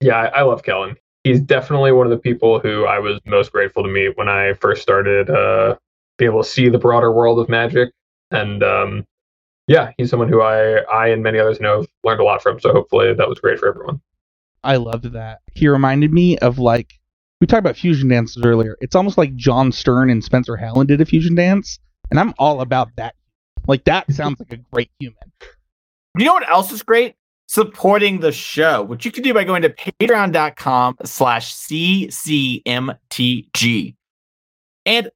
Yeah, I, I love Kellen. He's definitely one of the people who I was most grateful to meet when I first started uh, being able to see the broader world of magic. And um, yeah, he's someone who I, I and many others know have learned a lot from. So hopefully that was great for everyone. I loved that. He reminded me of like we talked about fusion dances earlier. It's almost like John Stern and Spencer Howland did a fusion dance, and I'm all about that. Like that sounds like a great human. You know what else is great? Supporting the show, which you can do by going to patreon.com slash CCMTG. And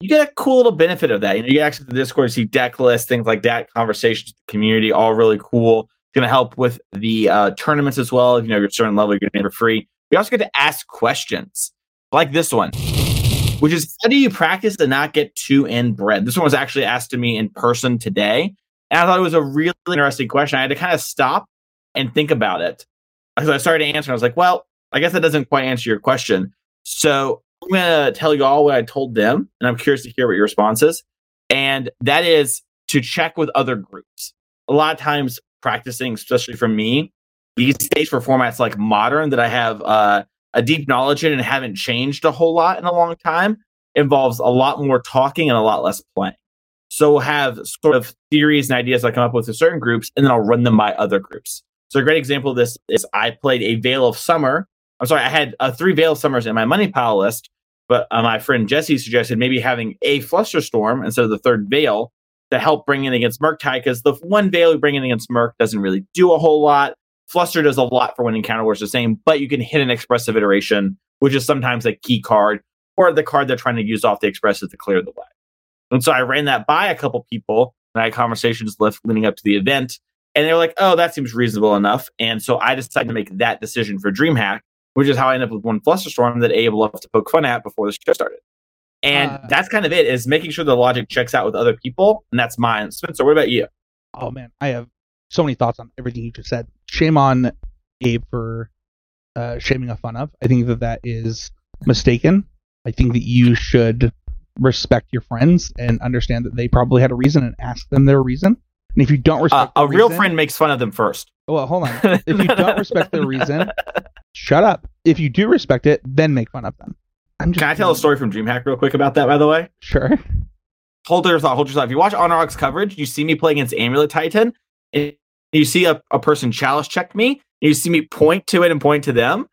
you get a cool little benefit of that. You know, you get access to the Discord, see deck lists, things like that, conversations community, all really cool. It's going to help with the uh, tournaments as well. If you know you're a certain level, you're getting for free. We also get to ask questions like this one, which is how do you practice to not get too inbred? This one was actually asked to me in person today. And I thought it was a really interesting question. I had to kind of stop and think about it. Because I started to answer, I was like, well, I guess that doesn't quite answer your question. So I'm going to tell you all what I told them, and I'm curious to hear what your response is. And that is to check with other groups. A lot of times, practicing, especially for me, these days for formats like modern that I have uh, a deep knowledge in and haven't changed a whole lot in a long time, involves a lot more talking and a lot less playing. So we'll have sort of theories and ideas I come up with with certain groups, and then I'll run them by other groups. So a great example of this is I played a Veil of Summer. I'm sorry, I had uh, three Veil of Summers in my money pile list, but uh, my friend Jesse suggested maybe having a Flusterstorm instead of the third Veil to help bring in against Murktide, because the one Veil you bring in against Murk doesn't really do a whole lot. Fluster does a lot for when Encounter Wars the same, but you can hit an Expressive Iteration, which is sometimes a key card, or the card they're trying to use off the Expressive to clear the way. And so I ran that by a couple people, and I had conversations left leading up to the event, and they were like, "Oh, that seems reasonable enough." And so I decided to make that decision for DreamHack, which is how I ended up with one Flusterstorm that Abe loved to poke fun at before the show started. And Uh, that's kind of it: is making sure the logic checks out with other people, and that's mine. Spencer, what about you? Oh man, I have so many thoughts on everything you just said. Shame on Abe for uh, shaming a fun of. I think that that is mistaken. I think that you should respect your friends and understand that they probably had a reason and ask them their reason. And if you don't Uh, respect a their real reason- friend makes fun of them first. well, hold on. If you don't respect their reason, shut up. If you do respect it, then make fun of them. I'm just Can I tell a story from DreamHack real quick about that? By the way, Sure. hold your thought. Hold your thought. If you watch Honorog's coverage, you see me play against Amulet Titan, and you see a, a person chalice check me. And you see me point to it and point to them,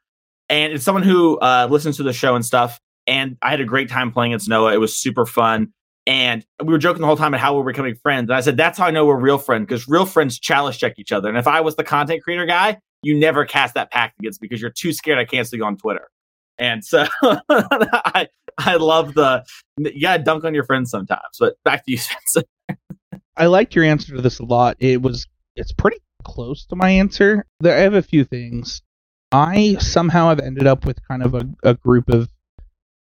and it's someone who uh, listens to the show and stuff. And I had a great time playing against Noah. It was super fun. And we were joking the whole time about how we're becoming friends. And I said, that's how I know we're real friends because real friends chalice check each other. And if I was the content creator guy, you never cast that pact against me because you're too scared I cancel you on Twitter. And so I I love the you gotta dunk on your friends sometimes. But back to you, Spencer. I liked your answer to this a lot. It was it's pretty close to my answer. There I have a few things. I somehow have ended up with kind of a, a group of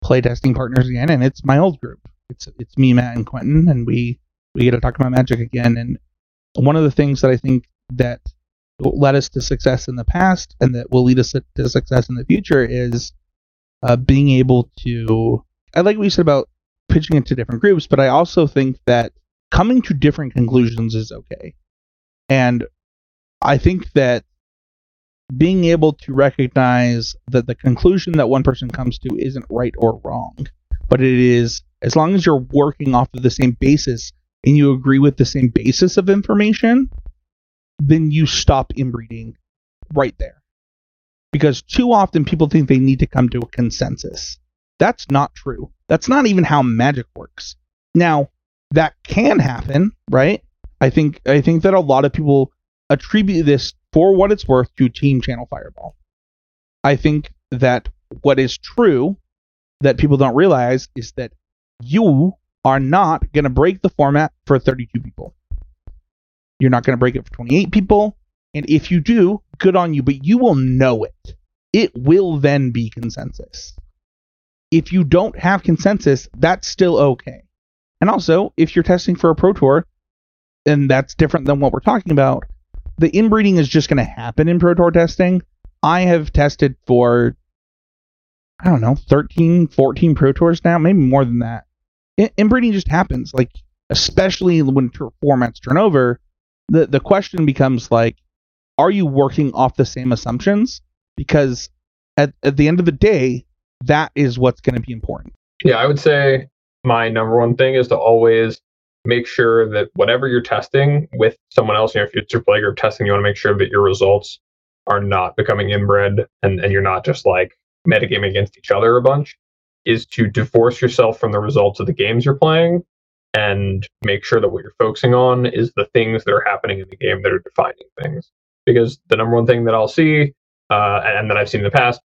playtesting partners again, and it's my old group. It's it's me, Matt, and Quentin, and we we get to talk about magic again. And one of the things that I think that led us to success in the past and that will lead us to success in the future is uh, being able to. I like what you said about pitching it to different groups, but I also think that coming to different conclusions is okay. And I think that being able to recognize that the conclusion that one person comes to isn't right or wrong, but it is as long as you're working off of the same basis and you agree with the same basis of information, then you stop inbreeding right there. Because too often people think they need to come to a consensus. That's not true. That's not even how magic works. Now, that can happen, right? I think I think that a lot of people attribute this for what it's worth to Team Channel Fireball. I think that what is true that people don't realize is that you are not going to break the format for 32 people. You're not going to break it for 28 people. And if you do, good on you, but you will know it. It will then be consensus. If you don't have consensus, that's still okay. And also, if you're testing for a Pro Tour, and that's different than what we're talking about, the inbreeding is just going to happen in Pro Tour testing. I have tested for, I don't know, 13, 14 Pro Tours now, maybe more than that. In- inbreeding just happens. Like, especially when tour formats turn over, the, the question becomes like, are you working off the same assumptions? Because at, at the end of the day, that is what's going to be important. Yeah, I would say my number one thing is to always make sure that whatever you're testing with someone else in your future playgroup testing, you want to make sure that your results are not becoming inbred and, and you're not just like metagaming against each other a bunch, is to divorce yourself from the results of the games you're playing and make sure that what you're focusing on is the things that are happening in the game that are defining things. Because the number one thing that I'll see uh, and that I've seen in the past,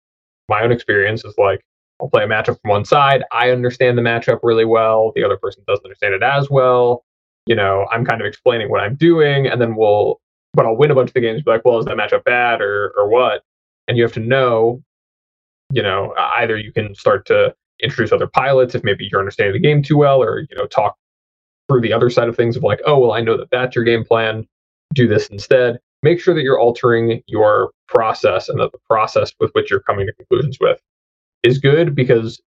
my own experience is like I'll play a matchup from one side. I understand the matchup really well. The other person doesn't understand it as well. You know, I'm kind of explaining what I'm doing, and then we'll, but I'll win a bunch of the games. Be like, well, is that matchup bad or or what? And you have to know, you know, either you can start to introduce other pilots if maybe you're understanding the game too well, or you know, talk through the other side of things of like, oh, well, I know that that's your game plan. Do this instead. Make sure that you're altering your process and that the process with which you're coming to conclusions with is good because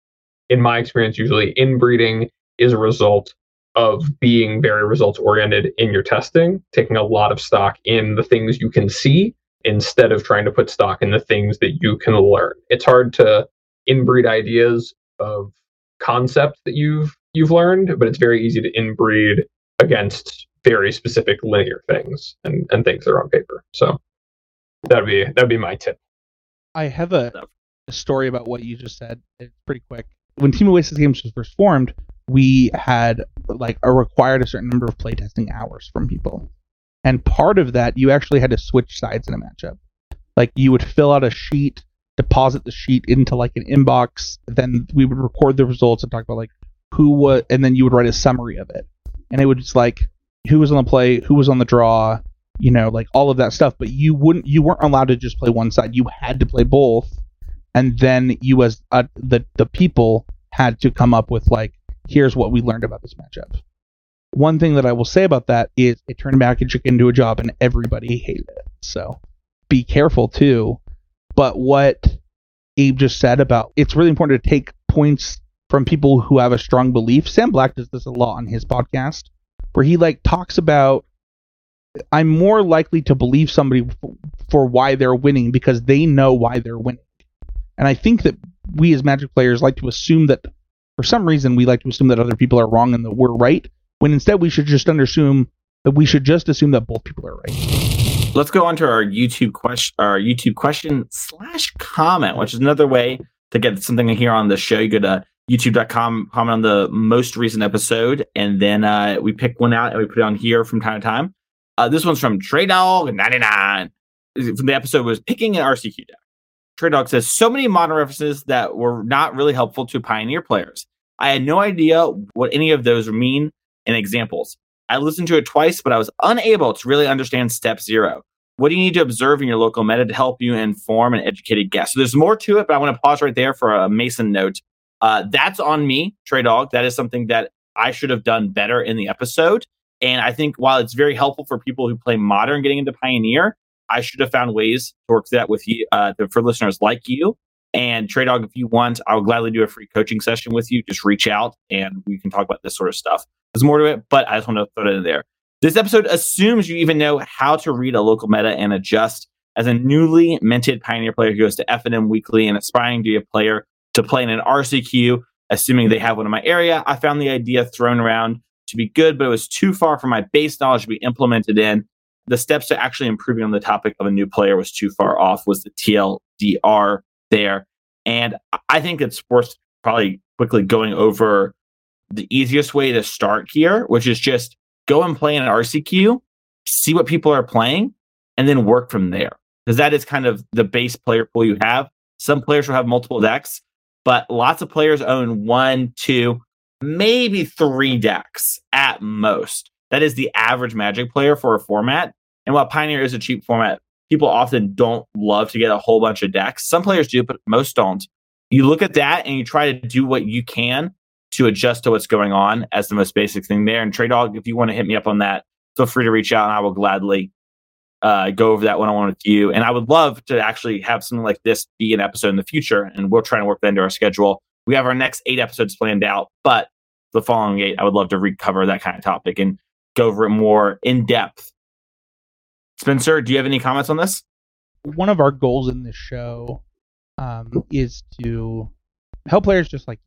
in my experience usually inbreeding is a result of being very results oriented in your testing taking a lot of stock in the things you can see instead of trying to put stock in the things that you can learn it's hard to inbreed ideas of concepts that you've you've learned but it's very easy to inbreed against very specific linear things and, and things that are on paper so that'd be that'd be my tip I have a, a story about what you just said. It's pretty quick. When Team Oasis Games was first formed, we had like a required a certain number of playtesting hours from people. And part of that, you actually had to switch sides in a matchup. Like you would fill out a sheet, deposit the sheet into like an inbox, then we would record the results and talk about like who was, and then you would write a summary of it. And it would just like who was on the play, who was on the draw, you know, like all of that stuff. But you wouldn't, you weren't allowed to just play one side. You had to play both and then you as uh, the the people had to come up with like here's what we learned about this matchup one thing that i will say about that is it turned magic into a job and everybody hated it. So be careful too. But what abe just said about it's really important to take points from people who have a strong belief. Sam black does this a lot on his podcast where he like talks about i'm more likely to believe somebody for why they're winning because they know why they're winning. And I think that we as Magic players like to assume that for some reason we like to assume that other people are wrong and that we're right, when instead we should just assume that we should just assume that both people are right. Let's go on to our YouTube question, our YouTube question slash comment, which is another way to get something here on the show. You go to youtube.com, comment on the most recent episode, and then uh, we pick one out and we put it on here from time to time. Uh, this one's from Trey Dog 99. From the episode was picking an RCQ deck. Trey Dog says so many modern references that were not really helpful to Pioneer players. I had no idea what any of those mean and examples. I listened to it twice, but I was unable to really understand step zero. What do you need to observe in your local meta to help you inform an educated guess? So there's more to it, but I want to pause right there for a Mason note. Uh, that's on me, Trey Dog. That is something that I should have done better in the episode. And I think while it's very helpful for people who play modern getting into Pioneer, I should have found ways to work that with you uh, for listeners like you. And Trey Dog, if you want, I'll gladly do a free coaching session with you. Just reach out and we can talk about this sort of stuff. There's more to it, but I just want to throw it in there. This episode assumes you even know how to read a local meta and adjust. As a newly minted Pioneer player who goes to FNM weekly and aspiring to be a player to play in an RCQ, assuming they have one in my area, I found the idea thrown around to be good, but it was too far from my base knowledge to be implemented in the steps to actually improving on the topic of a new player was too far off was the TLDR there. And I think it's worth probably quickly going over the easiest way to start here, which is just go and play in an RCQ, see what people are playing, and then work from there. Because that is kind of the base player pool you have. Some players will have multiple decks, but lots of players own one, two, maybe three decks at most. That is the average Magic player for a format. And while Pioneer is a cheap format, people often don't love to get a whole bunch of decks. Some players do, but most don't. You look at that and you try to do what you can to adjust to what's going on as the most basic thing there. And Trey Dog, if you want to hit me up on that, feel free to reach out and I will gladly uh, go over that one on one with you. And I would love to actually have something like this be an episode in the future. And we'll try and work that into our schedule. We have our next eight episodes planned out, but the following eight, I would love to recover that kind of topic and go over it more in depth. Spencer, do you have any comments on this? One of our goals in this show um, is to help players just like.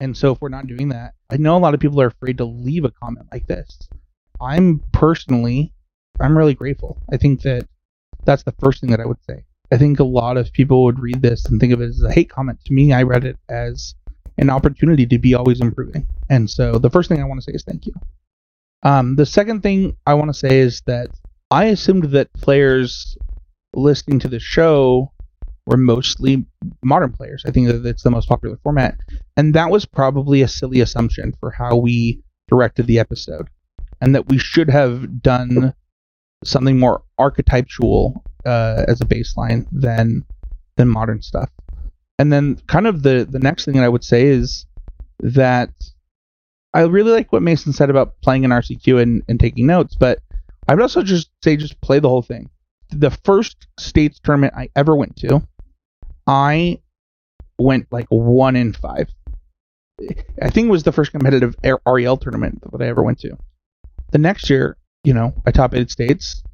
And so if we're not doing that, I know a lot of people are afraid to leave a comment like this. I'm personally, I'm really grateful. I think that that's the first thing that I would say. I think a lot of people would read this and think of it as a hate comment. To me, I read it as an opportunity to be always improving. And so the first thing I want to say is thank you. Um, the second thing I want to say is that I assumed that players listening to the show were mostly modern players. I think that it's the most popular format. And that was probably a silly assumption for how we directed the episode. And that we should have done something more archetypal uh, as a baseline than than modern stuff. And then kind of the the next thing that I would say is that I really like what Mason said about playing an RCQ and, and taking notes, but I would also just say just play the whole thing. The first states tournament I ever went to, I went like one in five. I think it was the first competitive REL tournament that I ever went to. The next year, you know, I top eight states,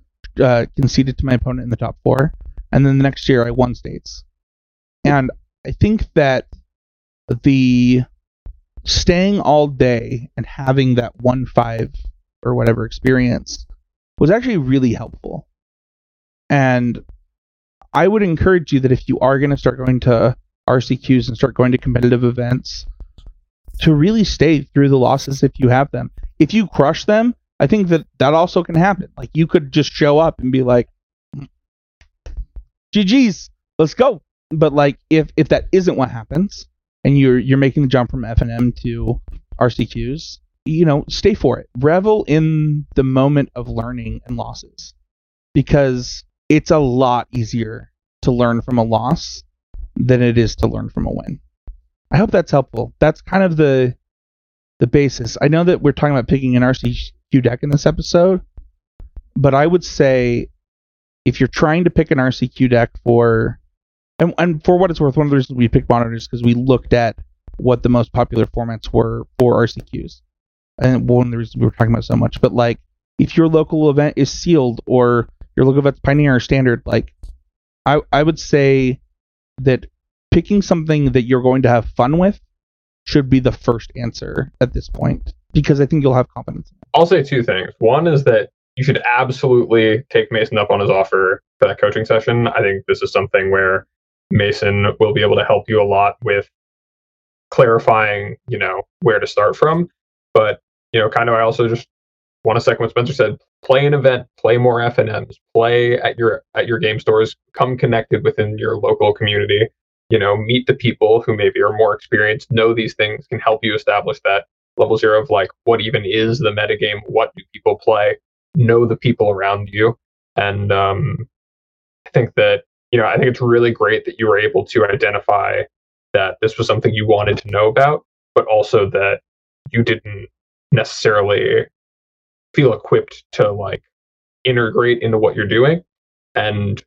uh, conceded to my opponent in the top four, and then the next year I won states. And I think that the staying all day and having that one five or whatever experience was actually really helpful. And I would encourage you that if you are going to start going to RCQs and start going to competitive events, to really stay through the losses if you have them. If you crush them, I think that that also can happen. Like you could just show up and be like, "GG's, let's go." But like if if that isn't what happens, and you're you're making the jump from FNM to RCQs, you know, stay for it. Revel in the moment of learning and losses, because it's a lot easier to learn from a loss than it is to learn from a win. I hope that's helpful. That's kind of the the basis. I know that we're talking about picking an RCQ deck in this episode, but I would say if you're trying to pick an RCQ deck for and, and for what it's worth, one of the reasons we picked monitors because we looked at what the most popular formats were for RCQs, and one of the reasons we were talking about so much. But like, if your local event is sealed or your local event's Pioneer Standard, like, I I would say that picking something that you're going to have fun with should be the first answer at this point because I think you'll have confidence. I'll say two things. One is that you should absolutely take Mason up on his offer for that coaching session. I think this is something where Mason will be able to help you a lot with clarifying, you know, where to start from. But, you know, kind of I also just want to second what Spencer said. Play an event, play more FNMs, play at your at your game stores, come connected within your local community. You know, meet the people who maybe are more experienced, know these things, can help you establish that level zero of like what even is the metagame, what do people play, know the people around you. And um, I think that you know, I think it's really great that you were able to identify that this was something you wanted to know about, but also that you didn't necessarily feel equipped to like integrate into what you're doing. And,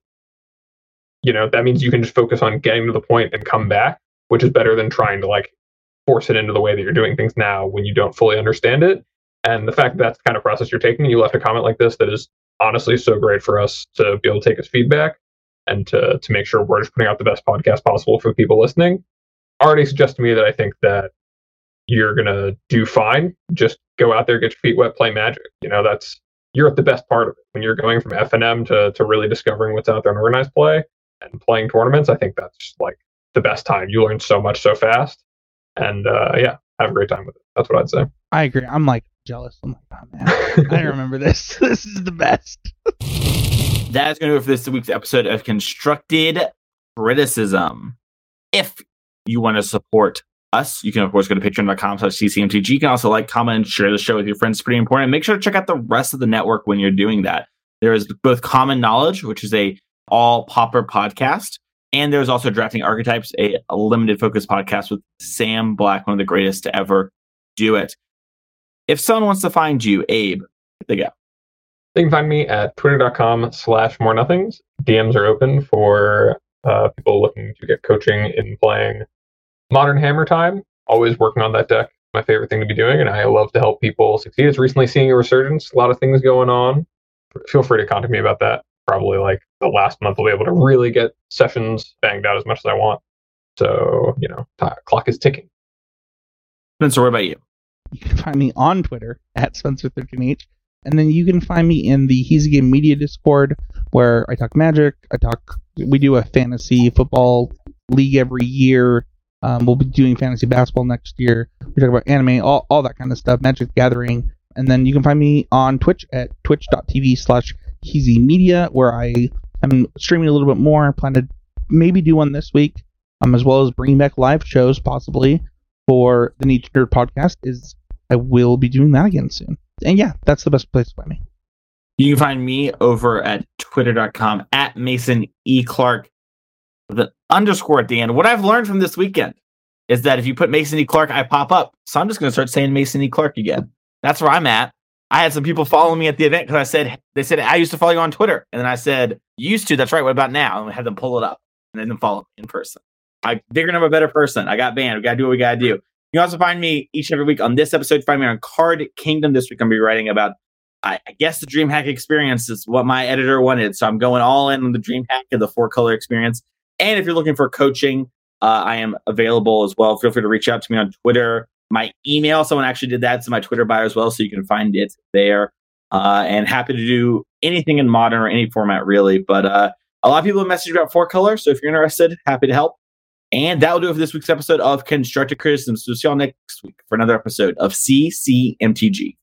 you know, that means you can just focus on getting to the point and come back, which is better than trying to like force it into the way that you're doing things now when you don't fully understand it. And the fact that that's the kind of process you're taking, you left a comment like this that is honestly so great for us to be able to take as feedback and to to make sure we're just putting out the best podcast possible for people listening already suggests to me that I think that you're gonna do fine. Just go out there, get your feet wet, play magic. You know, that's you're at the best part of it. When you're going from FNM to to really discovering what's out there in organized play and playing tournaments, I think that's like the best time. You learn so much so fast. And uh, yeah, have a great time with it. That's what I'd say. I agree. I'm like jealous. I'm like, oh man, I remember this. This is the best. that is going to do it for this week's episode of Constructive Criticism. If you want to support us, you can of course go to patreon.com slash ccmtg. You can also like, comment, and share the show with your friends. It's pretty important. Make sure to check out the rest of the network when you're doing that. There is both Common Knowledge, which is a all pauper podcast, and there's also Drafting Archetypes, a, limited focus podcast with Sam Black, one of the greatest to ever do it. If someone wants to find you, Abe, they go. They can find me at twitter.com slash more nothings. DMs are open for uh, people looking to get coaching in playing Modern Hammer Time. Always working on that deck. My favorite thing to be doing, and I love to help people succeed. It's recently seeing a resurgence, a lot of things going on. Feel free to contact me about that. Probably like the last month, I'll be able to really get sessions banged out as much as I want. So, you know, t- clock is ticking. Spencer, what about you? You can find me on Twitter at Spencer13H. And then you can find me in the He's a Game Media Discord where I talk magic. I talk, we do a fantasy football league every year. Um, we'll be doing fantasy basketball next year. We talk about anime, all, all that kind of stuff, Magic Gathering. And then you can find me on Twitch at twitch.tv slash Media, where I am streaming a little bit more. I plan to maybe do one this week, um, as well as bringing back live shows possibly for the Niche Nerd podcast. Is I will be doing that again soon. And yeah, that's the best place to find me. You can find me over at twitter.com at Mason E. Clark with an underscore at the end. What I've learned from this weekend is that if you put Mason E. Clark, I pop up. So I'm just going to start saying Mason E. Clark again. That's where I'm at. I had some people follow me at the event because I said, they said, I used to follow you on Twitter. And then I said, used to. That's right. What about now? And we had them pull it up and then follow me in person. I figured I'm a better person. I got banned. We got to do what we got to do. You can also find me each and every week on this episode. Find me on Card Kingdom. This week I'm going to be writing about, I, I guess, the DreamHack experience is what my editor wanted. So I'm going all in on the DreamHack and the four color experience. And if you're looking for coaching, uh, I am available as well. Feel free to reach out to me on Twitter. My email, someone actually did that to my Twitter bio as well, so you can find it there. Uh, and happy to do anything in modern or any format really. But uh, a lot of people have messaged about four color, so if you're interested, happy to help. And that will do it for this week's episode of Constructive Criticism. So see y'all next week for another episode of CCMTG.